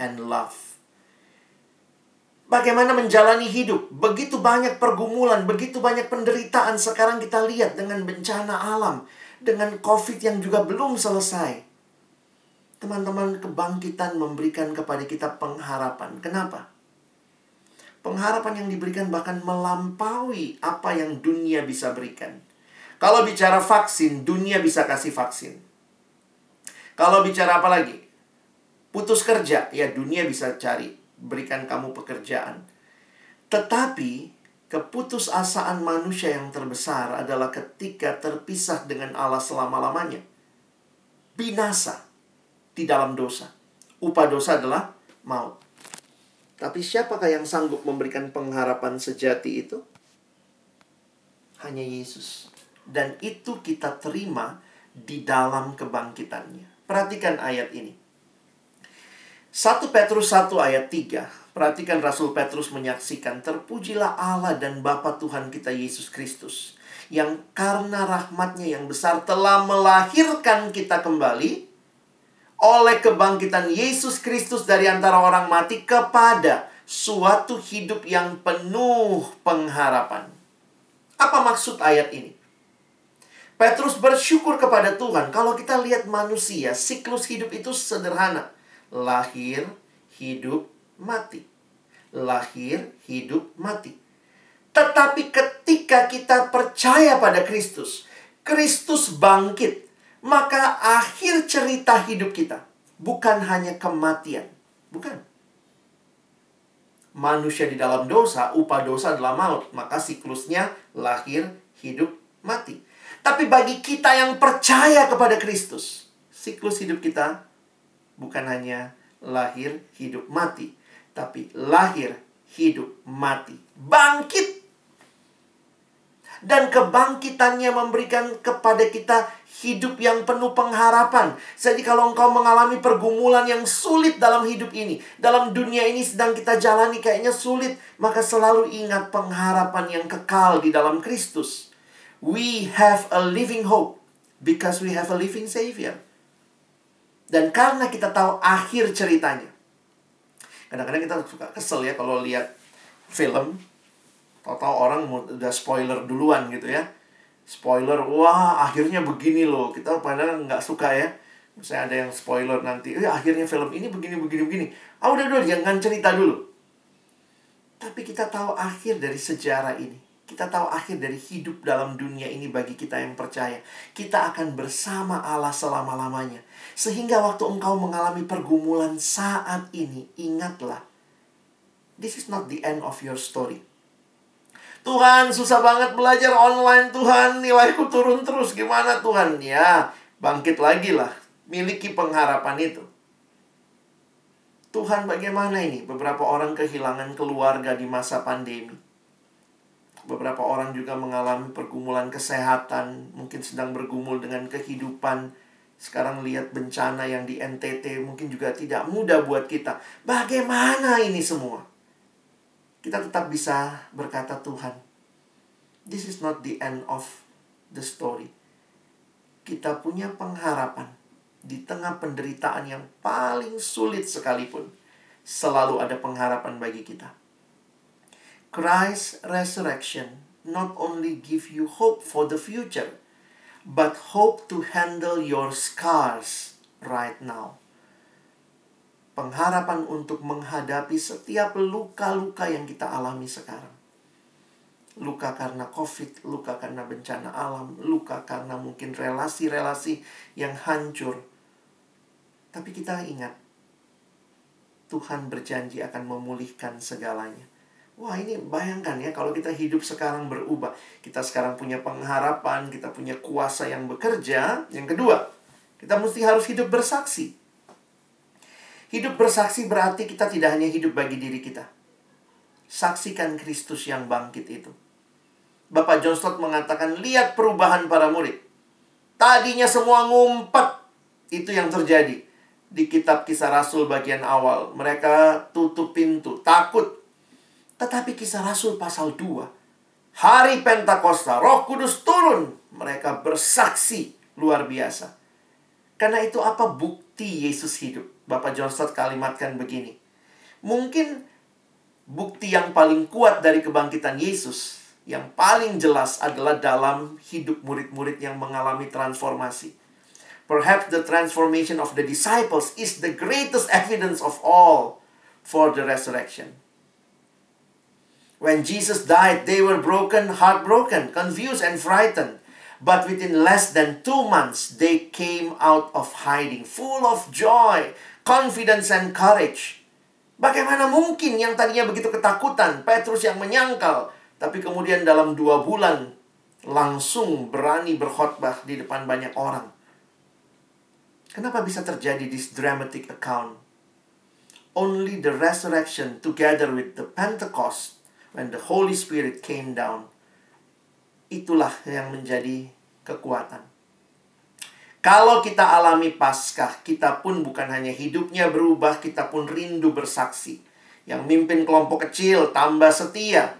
and love. Bagaimana menjalani hidup? Begitu banyak pergumulan, begitu banyak penderitaan sekarang kita lihat dengan bencana alam, dengan COVID yang juga belum selesai. Teman-teman, kebangkitan memberikan kepada kita pengharapan. Kenapa? Pengharapan yang diberikan bahkan melampaui apa yang dunia bisa berikan. Kalau bicara vaksin, dunia bisa kasih vaksin. Kalau bicara apa lagi? Putus kerja, ya dunia bisa cari, berikan kamu pekerjaan. Tetapi keputusasaan manusia yang terbesar adalah ketika terpisah dengan Allah selama-lamanya. Binasa di dalam dosa. Upah dosa adalah maut. Tapi siapakah yang sanggup memberikan pengharapan sejati itu? Hanya Yesus. Dan itu kita terima di dalam kebangkitannya. Perhatikan ayat ini. 1 Petrus 1 ayat 3. Perhatikan Rasul Petrus menyaksikan, Terpujilah Allah dan Bapa Tuhan kita Yesus Kristus, yang karena rahmatnya yang besar telah melahirkan kita kembali oleh kebangkitan Yesus Kristus dari antara orang mati kepada suatu hidup yang penuh pengharapan. Apa maksud ayat ini? Petrus bersyukur kepada Tuhan. Kalau kita lihat manusia, siklus hidup itu sederhana. Lahir, hidup, mati. Lahir, hidup, mati. Tetapi ketika kita percaya pada Kristus, Kristus bangkit, maka akhir cerita hidup kita bukan hanya kematian. Bukan. Manusia di dalam dosa, upah dosa adalah maut. Maka siklusnya lahir, hidup, mati. Tapi bagi kita yang percaya kepada Kristus, siklus hidup kita bukan hanya lahir, hidup, mati, tapi lahir, hidup, mati, bangkit. Dan kebangkitannya memberikan kepada kita hidup yang penuh pengharapan. Jadi kalau engkau mengalami pergumulan yang sulit dalam hidup ini, dalam dunia ini sedang kita jalani kayaknya sulit, maka selalu ingat pengharapan yang kekal di dalam Kristus. We have a living hope because we have a living savior. Dan karena kita tahu akhir ceritanya. Kadang-kadang kita suka kesel ya kalau lihat film Tahu-tahu orang udah spoiler duluan gitu ya. Spoiler, wah akhirnya begini loh. Kita padahal nggak suka ya. Misalnya ada yang spoiler nanti, eh akhirnya film ini begini, begini, begini. Ah udah, udah, jangan cerita dulu. Tapi kita tahu akhir dari sejarah ini. Kita tahu akhir dari hidup dalam dunia ini bagi kita yang percaya. Kita akan bersama Allah selama-lamanya. Sehingga waktu engkau mengalami pergumulan saat ini, ingatlah. This is not the end of your story. Tuhan susah banget belajar online Tuhan. Nilaiku turun terus. Gimana Tuhan? Ya bangkit lagi lah. Miliki pengharapan itu. Tuhan bagaimana ini? Beberapa orang kehilangan keluarga di masa pandemi. Beberapa orang juga mengalami pergumulan kesehatan. Mungkin sedang bergumul dengan kehidupan. Sekarang lihat bencana yang di NTT mungkin juga tidak mudah buat kita. Bagaimana ini semua kita tetap bisa berkata Tuhan, this is not the end of the story. Kita punya pengharapan di tengah penderitaan yang paling sulit sekalipun. Selalu ada pengharapan bagi kita. Christ's resurrection not only give you hope for the future, but hope to handle your scars right now pengharapan untuk menghadapi setiap luka-luka yang kita alami sekarang. Luka karena COVID, luka karena bencana alam, luka karena mungkin relasi-relasi yang hancur. Tapi kita ingat, Tuhan berjanji akan memulihkan segalanya. Wah ini bayangkan ya kalau kita hidup sekarang berubah. Kita sekarang punya pengharapan, kita punya kuasa yang bekerja. Yang kedua, kita mesti harus hidup bersaksi. Hidup bersaksi berarti kita tidak hanya hidup bagi diri kita. Saksikan Kristus yang bangkit itu. Bapak John Stott mengatakan, lihat perubahan para murid. Tadinya semua ngumpet. Itu yang terjadi. Di kitab kisah Rasul bagian awal. Mereka tutup pintu, takut. Tetapi kisah Rasul pasal 2. Hari Pentakosta, roh kudus turun. Mereka bersaksi luar biasa. Karena itu apa bukti Yesus hidup? Bapak John Stott kalimatkan begini. Mungkin bukti yang paling kuat dari kebangkitan Yesus yang paling jelas adalah dalam hidup murid-murid yang mengalami transformasi. Perhaps the transformation of the disciples is the greatest evidence of all for the resurrection. When Jesus died, they were broken, heartbroken, confused, and frightened. But within less than two months, they came out of hiding, full of joy, confidence and courage. Bagaimana mungkin yang tadinya begitu ketakutan, Petrus yang menyangkal, tapi kemudian dalam dua bulan langsung berani berkhotbah di depan banyak orang. Kenapa bisa terjadi this dramatic account? Only the resurrection together with the Pentecost when the Holy Spirit came down. Itulah yang menjadi kekuatan. Kalau kita alami Paskah, kita pun bukan hanya hidupnya berubah, kita pun rindu bersaksi. Yang mimpin kelompok kecil tambah setia.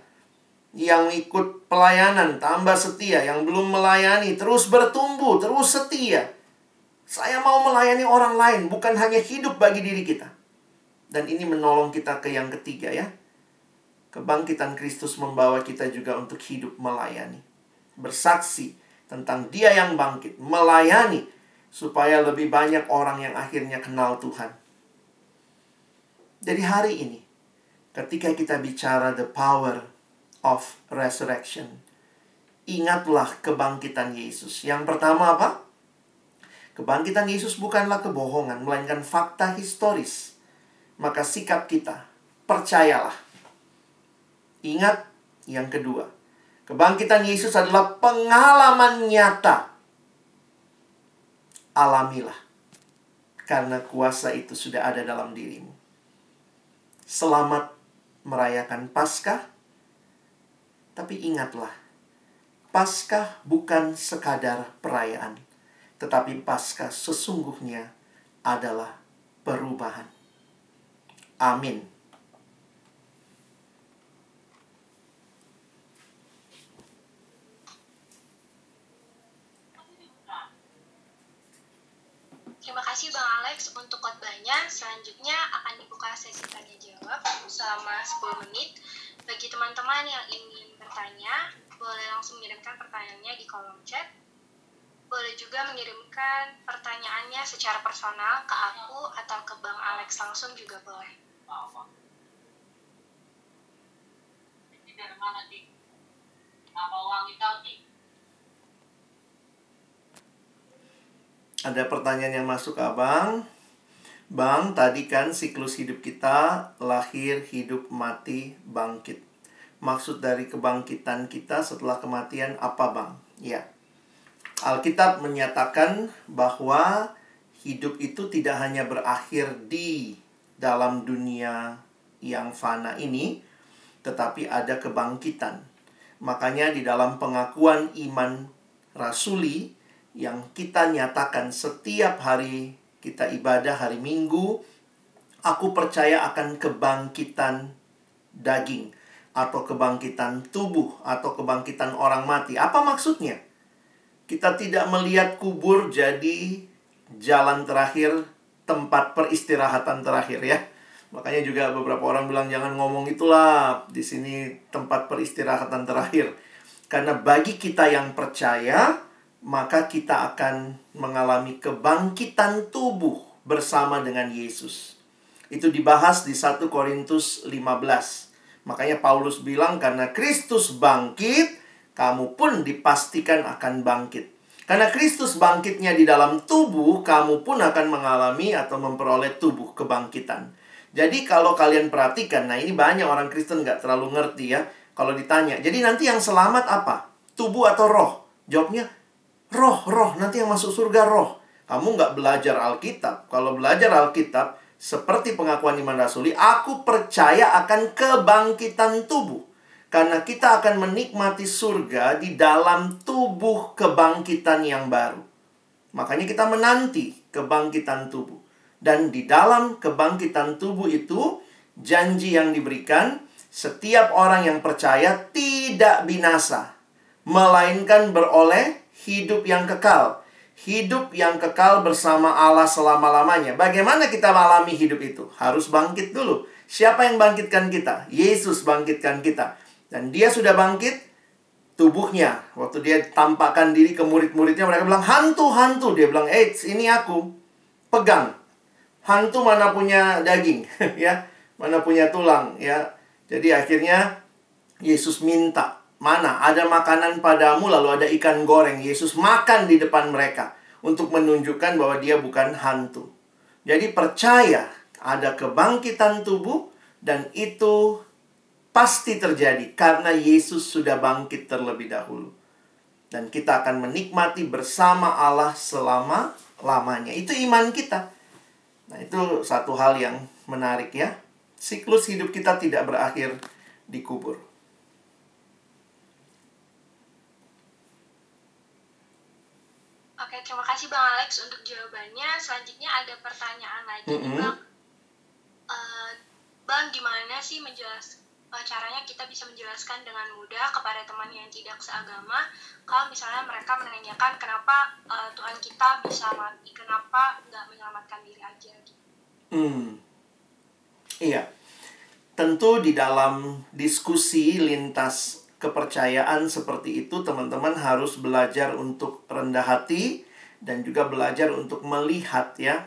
Yang ikut pelayanan tambah setia, yang belum melayani terus bertumbuh, terus setia. Saya mau melayani orang lain, bukan hanya hidup bagi diri kita. Dan ini menolong kita ke yang ketiga ya. Kebangkitan Kristus membawa kita juga untuk hidup melayani. Bersaksi tentang dia yang bangkit, melayani supaya lebih banyak orang yang akhirnya kenal Tuhan. Jadi hari ini, ketika kita bicara the power of resurrection, ingatlah kebangkitan Yesus. Yang pertama apa? Kebangkitan Yesus bukanlah kebohongan, melainkan fakta historis. Maka sikap kita, percayalah. Ingat yang kedua, kebangkitan Yesus adalah pengalaman nyata alamilah. Karena kuasa itu sudah ada dalam dirimu. Selamat merayakan Paskah. Tapi ingatlah, Paskah bukan sekadar perayaan, tetapi Paskah sesungguhnya adalah perubahan. Amin. Terima kasih Bang Alex untuk khotbahnya. Selanjutnya akan dibuka sesi tanya jawab selama 10 menit. Bagi teman-teman yang ingin bertanya, boleh langsung mengirimkan pertanyaannya di kolom chat. Boleh juga mengirimkan pertanyaannya secara personal ke aku atau ke Bang Alex langsung juga boleh. dari mana nih? Wangi nih? Ada pertanyaan yang masuk abang. Bang, tadi kan siklus hidup kita lahir, hidup, mati, bangkit. Maksud dari kebangkitan kita setelah kematian apa, Bang? Ya. Alkitab menyatakan bahwa hidup itu tidak hanya berakhir di dalam dunia yang fana ini, tetapi ada kebangkitan. Makanya di dalam pengakuan iman rasuli, yang kita nyatakan setiap hari kita ibadah hari Minggu, aku percaya akan kebangkitan daging atau kebangkitan tubuh atau kebangkitan orang mati. Apa maksudnya? Kita tidak melihat kubur jadi jalan terakhir, tempat peristirahatan terakhir ya. Makanya juga beberapa orang bilang jangan ngomong itulah di sini tempat peristirahatan terakhir. Karena bagi kita yang percaya, maka kita akan mengalami kebangkitan tubuh bersama dengan Yesus. Itu dibahas di 1 Korintus 15. Makanya Paulus bilang karena Kristus bangkit, kamu pun dipastikan akan bangkit. Karena Kristus bangkitnya di dalam tubuh, kamu pun akan mengalami atau memperoleh tubuh kebangkitan. Jadi kalau kalian perhatikan, nah ini banyak orang Kristen nggak terlalu ngerti ya. Kalau ditanya, jadi nanti yang selamat apa? Tubuh atau roh? Jawabnya, Roh, roh, nanti yang masuk surga roh. Kamu nggak belajar Alkitab. Kalau belajar Alkitab, seperti pengakuan iman rasuli, aku percaya akan kebangkitan tubuh. Karena kita akan menikmati surga di dalam tubuh kebangkitan yang baru. Makanya kita menanti kebangkitan tubuh. Dan di dalam kebangkitan tubuh itu, janji yang diberikan, setiap orang yang percaya tidak binasa. Melainkan beroleh hidup yang kekal. Hidup yang kekal bersama Allah selama-lamanya. Bagaimana kita mengalami hidup itu? Harus bangkit dulu. Siapa yang bangkitkan kita? Yesus bangkitkan kita. Dan dia sudah bangkit, tubuhnya. Waktu dia tampakkan diri ke murid-muridnya, mereka bilang, hantu-hantu. Dia bilang, eh, ini aku. Pegang. Hantu mana punya daging, ya. Mana punya tulang, ya. Jadi akhirnya Yesus minta Mana ada makanan padamu lalu ada ikan goreng. Yesus makan di depan mereka untuk menunjukkan bahwa dia bukan hantu. Jadi percaya ada kebangkitan tubuh dan itu pasti terjadi karena Yesus sudah bangkit terlebih dahulu. Dan kita akan menikmati bersama Allah selama lamanya. Itu iman kita. Nah, itu satu hal yang menarik ya. Siklus hidup kita tidak berakhir di kubur. Oke, terima kasih Bang Alex untuk jawabannya. Selanjutnya ada pertanyaan lagi mm -hmm. Bang. Uh, bang, gimana sih menjelas uh, caranya kita bisa menjelaskan dengan mudah kepada teman yang tidak seagama kalau misalnya mereka menanyakan kenapa uh, Tuhan kita bisa mati, kenapa nggak menyelamatkan diri aja gitu. Hmm. Iya. Tentu di dalam diskusi lintas kepercayaan seperti itu, teman-teman harus belajar untuk rendah hati dan juga belajar untuk melihat ya.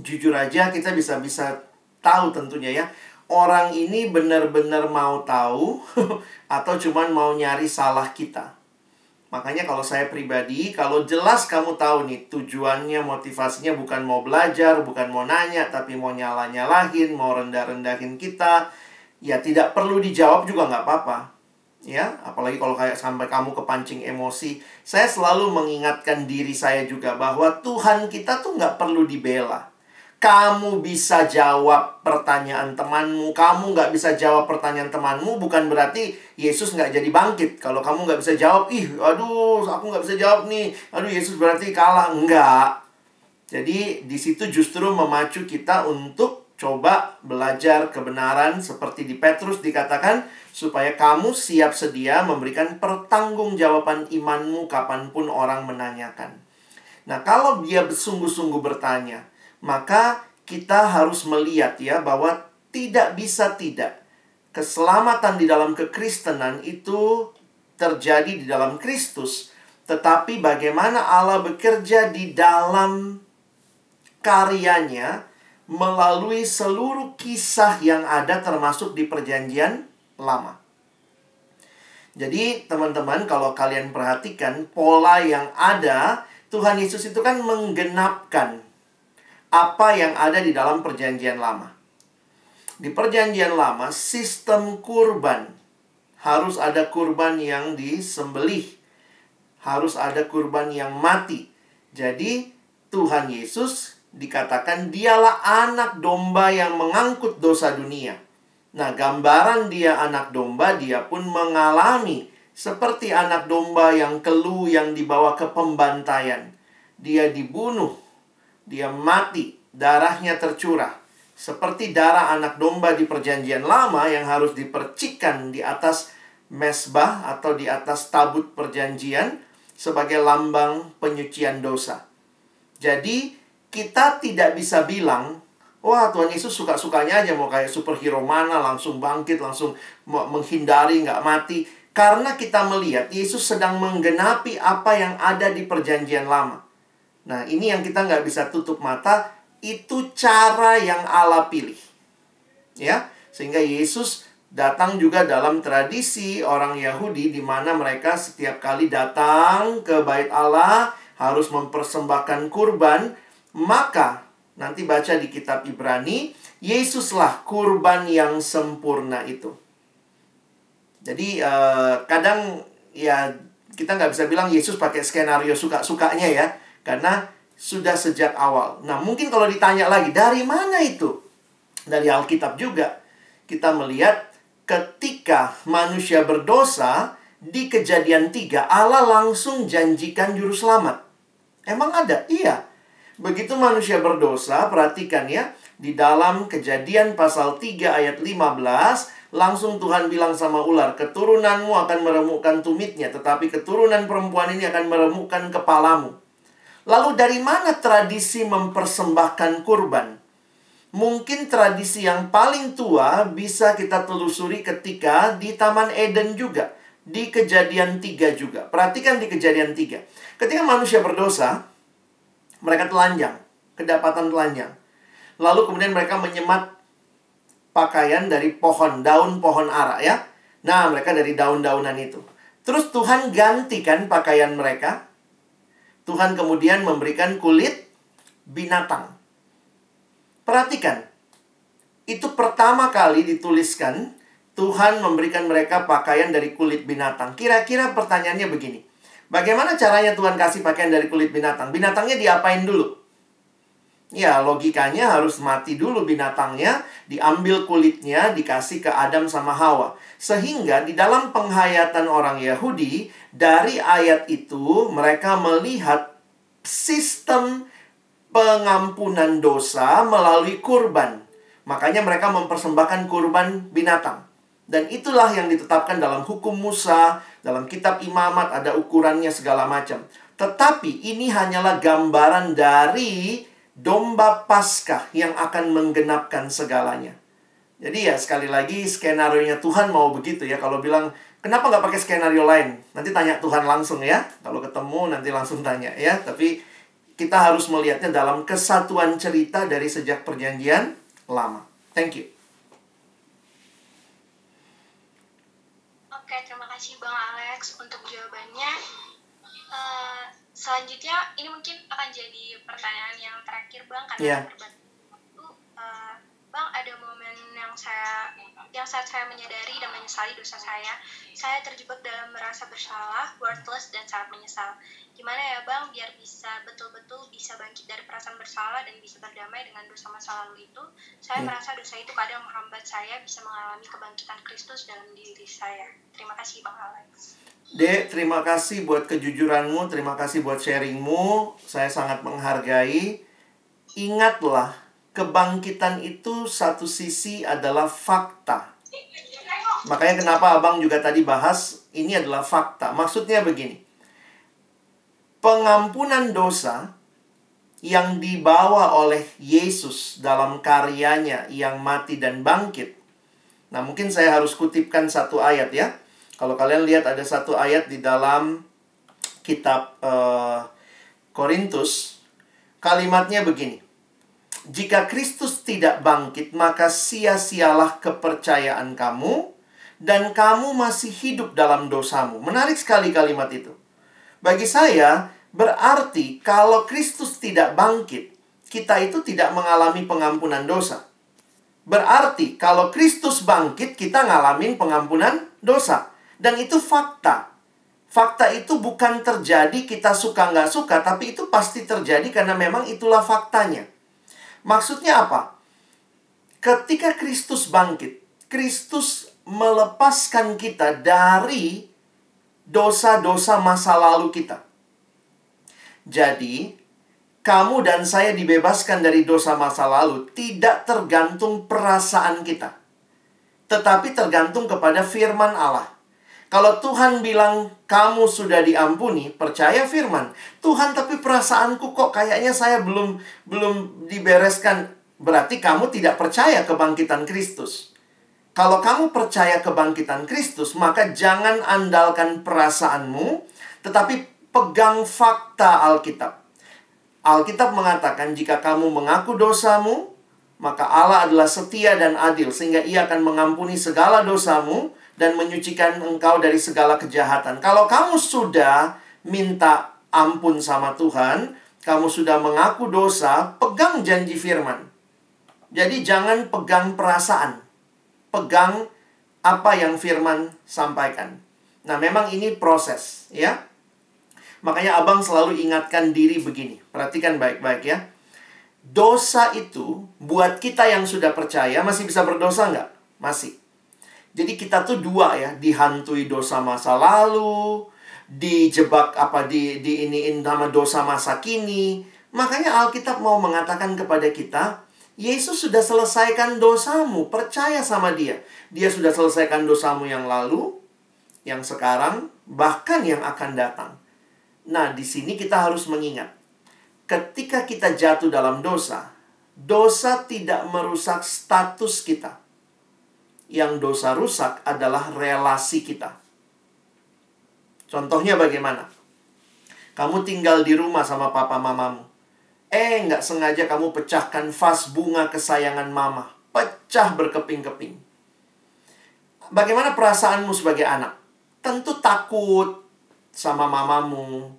Jujur aja kita bisa bisa tahu tentunya ya. Orang ini benar-benar mau tahu atau cuman mau nyari salah kita. Makanya kalau saya pribadi, kalau jelas kamu tahu nih tujuannya, motivasinya bukan mau belajar, bukan mau nanya, tapi mau nyala-nyalahin, mau rendah-rendahin kita, ya tidak perlu dijawab juga nggak apa-apa. Ya apalagi kalau kayak sampai kamu kepancing emosi. Saya selalu mengingatkan diri saya juga bahwa Tuhan kita tuh nggak perlu dibela kamu bisa jawab pertanyaan temanmu, kamu nggak bisa jawab pertanyaan temanmu, bukan berarti Yesus nggak jadi bangkit. Kalau kamu nggak bisa jawab, ih, aduh, aku nggak bisa jawab nih, aduh, Yesus berarti kalah. Enggak. Jadi, di situ justru memacu kita untuk coba belajar kebenaran seperti di Petrus dikatakan, supaya kamu siap sedia memberikan pertanggungjawaban imanmu kapan pun orang menanyakan. Nah, kalau dia sungguh-sungguh bertanya, maka kita harus melihat ya bahwa tidak bisa tidak. Keselamatan di dalam kekristenan itu terjadi di dalam Kristus, tetapi bagaimana Allah bekerja di dalam karyanya melalui seluruh kisah yang ada termasuk di perjanjian lama. Jadi teman-teman kalau kalian perhatikan pola yang ada Tuhan Yesus itu kan menggenapkan apa yang ada di dalam Perjanjian Lama. Di Perjanjian Lama, sistem kurban harus ada kurban yang disembelih, harus ada kurban yang mati. Jadi, Tuhan Yesus dikatakan dialah anak domba yang mengangkut dosa dunia. Nah, gambaran dia anak domba, dia pun mengalami seperti anak domba yang kelu yang dibawa ke pembantaian. Dia dibunuh dia mati, darahnya tercurah. Seperti darah anak domba di perjanjian lama yang harus dipercikkan di atas mesbah atau di atas tabut perjanjian sebagai lambang penyucian dosa. Jadi, kita tidak bisa bilang, wah Tuhan Yesus suka-sukanya aja mau kayak superhero mana, langsung bangkit, langsung menghindari, nggak mati. Karena kita melihat Yesus sedang menggenapi apa yang ada di perjanjian lama. Nah, ini yang kita nggak bisa tutup mata. Itu cara yang Allah pilih. Ya, sehingga Yesus datang juga dalam tradisi orang Yahudi di mana mereka setiap kali datang ke bait Allah harus mempersembahkan kurban, maka nanti baca di kitab Ibrani, Yesuslah kurban yang sempurna itu. Jadi uh, kadang ya kita nggak bisa bilang Yesus pakai skenario suka-sukanya ya. Karena sudah sejak awal. Nah, mungkin kalau ditanya lagi, dari mana itu? Dari Alkitab juga. Kita melihat ketika manusia berdosa, di kejadian tiga, Allah langsung janjikan juru selamat. Emang ada? Iya. Begitu manusia berdosa, perhatikan ya. Di dalam kejadian pasal 3 ayat 15, langsung Tuhan bilang sama ular, keturunanmu akan meremukkan tumitnya, tetapi keturunan perempuan ini akan meremukkan kepalamu. Lalu dari mana tradisi mempersembahkan kurban? Mungkin tradisi yang paling tua bisa kita telusuri ketika di Taman Eden juga. Di kejadian tiga juga. Perhatikan di kejadian tiga. Ketika manusia berdosa, mereka telanjang. Kedapatan telanjang. Lalu kemudian mereka menyemat pakaian dari pohon, daun pohon ara ya. Nah, mereka dari daun-daunan itu. Terus Tuhan gantikan pakaian mereka Tuhan kemudian memberikan kulit binatang. Perhatikan, itu pertama kali dituliskan Tuhan memberikan mereka pakaian dari kulit binatang. Kira-kira pertanyaannya begini. Bagaimana caranya Tuhan kasih pakaian dari kulit binatang? Binatangnya diapain dulu? Ya, logikanya harus mati dulu binatangnya, diambil kulitnya, dikasih ke Adam sama Hawa. Sehingga di dalam penghayatan orang Yahudi, dari ayat itu mereka melihat sistem pengampunan dosa melalui kurban. Makanya mereka mempersembahkan kurban binatang. Dan itulah yang ditetapkan dalam hukum Musa, dalam kitab imamat ada ukurannya segala macam. Tetapi ini hanyalah gambaran dari domba Paskah yang akan menggenapkan segalanya. Jadi ya sekali lagi skenario-nya Tuhan mau begitu ya. Kalau bilang kenapa nggak pakai skenario lain? Nanti tanya Tuhan langsung ya. Kalau ketemu nanti langsung tanya ya. Tapi kita harus melihatnya dalam kesatuan cerita dari sejak perjanjian lama. Thank you. Oke, terima kasih Bang Alex untuk jawabannya. Uh, selanjutnya ini mungkin akan jadi pertanyaan yang terakhir bang karena yeah. waktu uh, Bang, ada momen yang saya yang saat saya menyadari dan menyesali dosa saya, saya terjebak dalam merasa bersalah, worthless, dan sangat menyesal. Gimana ya Bang, biar bisa betul-betul bisa bangkit dari perasaan bersalah dan bisa berdamai dengan dosa masa lalu itu? Saya Hmm. merasa dosa itu kadang menghambat saya bisa mengalami kebangkitan Kristus dalam diri saya. Terima kasih Bang Alex. Dek, terima kasih buat kejujuranmu, terima kasih buat sharingmu. Saya sangat menghargai. Ingatlah, kebangkitan itu satu sisi adalah fakta. Makanya kenapa abang juga tadi bahas, ini adalah fakta. Maksudnya begini. Pengampunan dosa yang dibawa oleh Yesus dalam karyanya yang mati dan bangkit. Nah, mungkin saya harus kutipkan satu ayat ya. Kalau kalian lihat ada satu ayat di dalam kitab eh, Korintus, kalimatnya begini. Jika Kristus tidak bangkit, maka sia-sialah kepercayaan kamu dan kamu masih hidup dalam dosamu. Menarik sekali kalimat itu. Bagi saya, berarti kalau Kristus tidak bangkit, kita itu tidak mengalami pengampunan dosa. Berarti kalau Kristus bangkit, kita ngalamin pengampunan dosa. Dan itu fakta. Fakta itu bukan terjadi kita suka nggak suka, tapi itu pasti terjadi karena memang itulah faktanya. Maksudnya apa? Ketika Kristus bangkit, Kristus melepaskan kita dari dosa-dosa masa lalu kita. Jadi, kamu dan saya dibebaskan dari dosa masa lalu tidak tergantung perasaan kita, tetapi tergantung kepada firman Allah. Kalau Tuhan bilang kamu sudah diampuni, percaya firman. Tuhan tapi perasaanku kok kayaknya saya belum belum dibereskan. Berarti kamu tidak percaya kebangkitan Kristus. Kalau kamu percaya kebangkitan Kristus, maka jangan andalkan perasaanmu, tetapi pegang fakta Alkitab. Alkitab mengatakan jika kamu mengaku dosamu, maka Allah adalah setia dan adil sehingga ia akan mengampuni segala dosamu dan menyucikan engkau dari segala kejahatan. Kalau kamu sudah minta ampun sama Tuhan, kamu sudah mengaku dosa, pegang janji firman. Jadi jangan pegang perasaan. Pegang apa yang firman sampaikan. Nah, memang ini proses, ya. Makanya abang selalu ingatkan diri begini. Perhatikan baik-baik ya. Dosa itu buat kita yang sudah percaya masih bisa berdosa nggak? Masih. Jadi kita tuh dua ya, dihantui dosa masa lalu, dijebak apa di di iniin nama dosa masa kini. Makanya Alkitab mau mengatakan kepada kita, Yesus sudah selesaikan dosamu, percaya sama dia. Dia sudah selesaikan dosamu yang lalu, yang sekarang, bahkan yang akan datang. Nah, di sini kita harus mengingat, ketika kita jatuh dalam dosa, dosa tidak merusak status kita. Yang dosa rusak adalah relasi kita. Contohnya bagaimana? Kamu tinggal di rumah sama papa mamamu. Eh, nggak sengaja kamu pecahkan vas bunga kesayangan mama. Pecah berkeping-keping. Bagaimana perasaanmu sebagai anak? Tentu takut sama mamamu.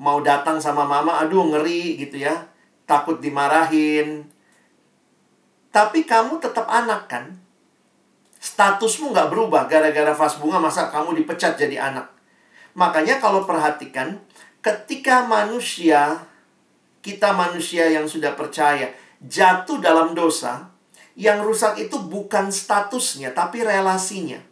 Mau datang sama mama, aduh ngeri gitu ya. Takut dimarahin. Tapi kamu tetap anak kan? Statusmu nggak berubah gara-gara vas bunga masa kamu dipecat jadi anak. Makanya kalau perhatikan, ketika manusia, kita manusia yang sudah percaya, jatuh dalam dosa, yang rusak itu bukan statusnya, tapi relasinya.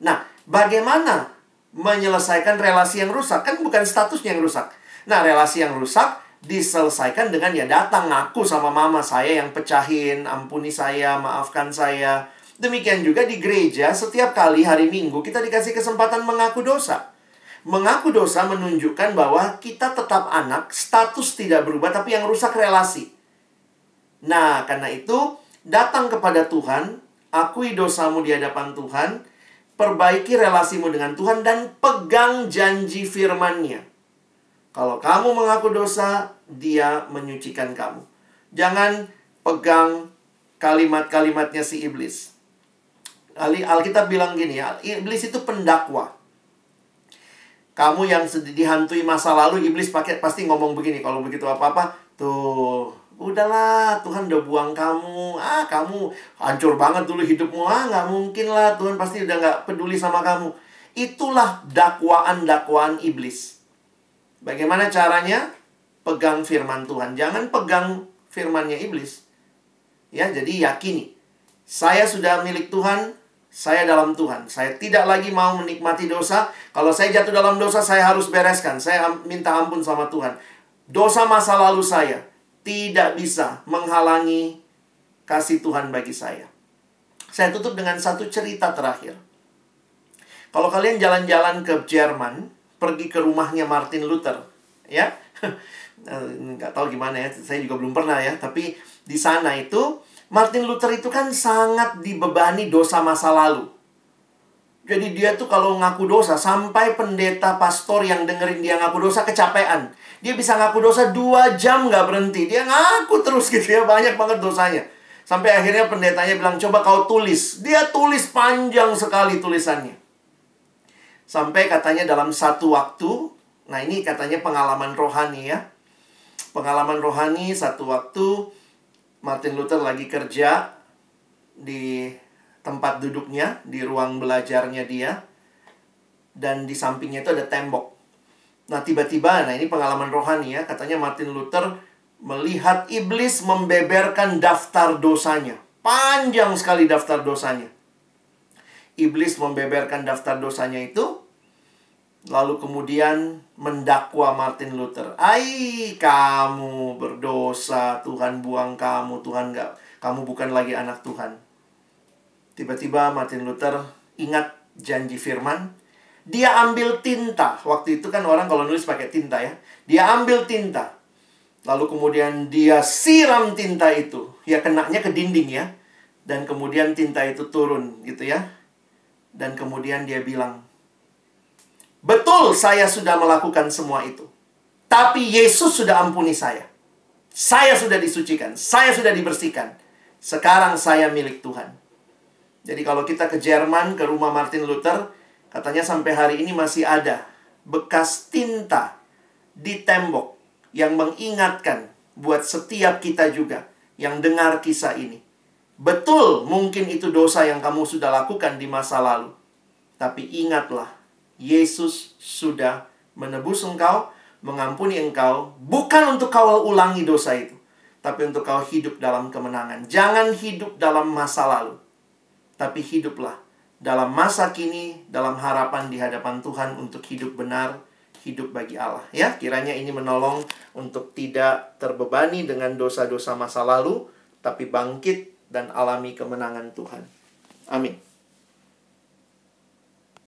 Nah, bagaimana menyelesaikan relasi yang rusak? Kan bukan statusnya yang rusak. Nah, relasi yang rusak diselesaikan dengan ya datang ngaku sama mama saya yang pecahin, ampuni saya, maafkan saya. Demikian juga di gereja, setiap kali hari Minggu kita dikasih kesempatan mengaku dosa. Mengaku dosa menunjukkan bahwa kita tetap anak, status tidak berubah, tapi yang rusak relasi. Nah, karena itu, datang kepada Tuhan, akui dosamu di hadapan Tuhan, perbaiki relasimu dengan Tuhan, dan pegang janji firman-Nya. Kalau kamu mengaku dosa, dia menyucikan kamu. Jangan pegang kalimat-kalimatnya si iblis. Alkitab bilang gini ya, iblis itu pendakwa. Kamu yang dihantui masa lalu, iblis pakai pasti ngomong begini. Kalau begitu apa-apa, tuh Udahlah, Tuhan udah buang kamu. Ah, kamu hancur banget dulu hidupmu. Ah, nggak mungkin lah. Tuhan pasti udah nggak peduli sama kamu. Itulah dakwaan-dakwaan iblis. Bagaimana caranya? Pegang firman Tuhan. Jangan pegang firmannya iblis. Ya, jadi yakini. Saya sudah milik Tuhan, saya dalam Tuhan. Saya tidak lagi mau menikmati dosa. Kalau saya jatuh dalam dosa, saya harus bereskan. Saya minta ampun sama Tuhan. Dosa masa lalu saya tidak bisa menghalangi kasih Tuhan bagi saya. Saya tutup dengan satu cerita terakhir. Kalau kalian jalan-jalan ke Jerman, pergi ke rumahnya Martin Luther, ya, nggak tahu gimana ya, saya juga belum pernah ya, tapi di sana itu Martin Luther itu kan sangat dibebani dosa masa lalu. Jadi dia tuh kalau ngaku dosa, sampai pendeta pastor yang dengerin dia ngaku dosa kecapean. Dia bisa ngaku dosa dua jam nggak berhenti. Dia ngaku terus gitu ya, banyak banget dosanya. Sampai akhirnya pendetanya bilang, coba kau tulis. Dia tulis panjang sekali tulisannya. Sampai katanya dalam satu waktu, nah ini katanya pengalaman rohani ya. Pengalaman rohani satu waktu, Martin Luther lagi kerja di tempat duduknya, di ruang belajarnya dia. Dan di sampingnya itu ada tembok. Nah, tiba-tiba, nah ini pengalaman rohani ya, katanya Martin Luther melihat iblis membeberkan daftar dosanya. Panjang sekali daftar dosanya. Iblis membeberkan daftar dosanya itu, lalu kemudian mendakwa Martin Luther. Ai, kamu berdosa, Tuhan buang kamu, Tuhan gak, kamu bukan lagi anak Tuhan. Tiba-tiba Martin Luther ingat janji firman, dia ambil tinta. Waktu itu kan orang kalau nulis pakai tinta ya. Dia ambil tinta. Lalu kemudian dia siram tinta itu. Ya kenaknya ke dinding ya. Dan kemudian tinta itu turun gitu ya. Dan kemudian dia bilang, Betul saya sudah melakukan semua itu. Tapi Yesus sudah ampuni saya. Saya sudah disucikan. Saya sudah dibersihkan. Sekarang saya milik Tuhan. Jadi kalau kita ke Jerman, ke rumah Martin Luther, Katanya sampai hari ini masih ada bekas tinta di tembok yang mengingatkan buat setiap kita juga yang dengar kisah ini. Betul, mungkin itu dosa yang kamu sudah lakukan di masa lalu. Tapi ingatlah, Yesus sudah menebus engkau, mengampuni engkau, bukan untuk kau ulangi dosa itu, tapi untuk kau hidup dalam kemenangan. Jangan hidup dalam masa lalu, tapi hiduplah dalam masa kini, dalam harapan di hadapan Tuhan untuk hidup benar, hidup bagi Allah. Ya, kiranya ini menolong untuk tidak terbebani dengan dosa-dosa masa lalu, tapi bangkit dan alami kemenangan Tuhan. Amin.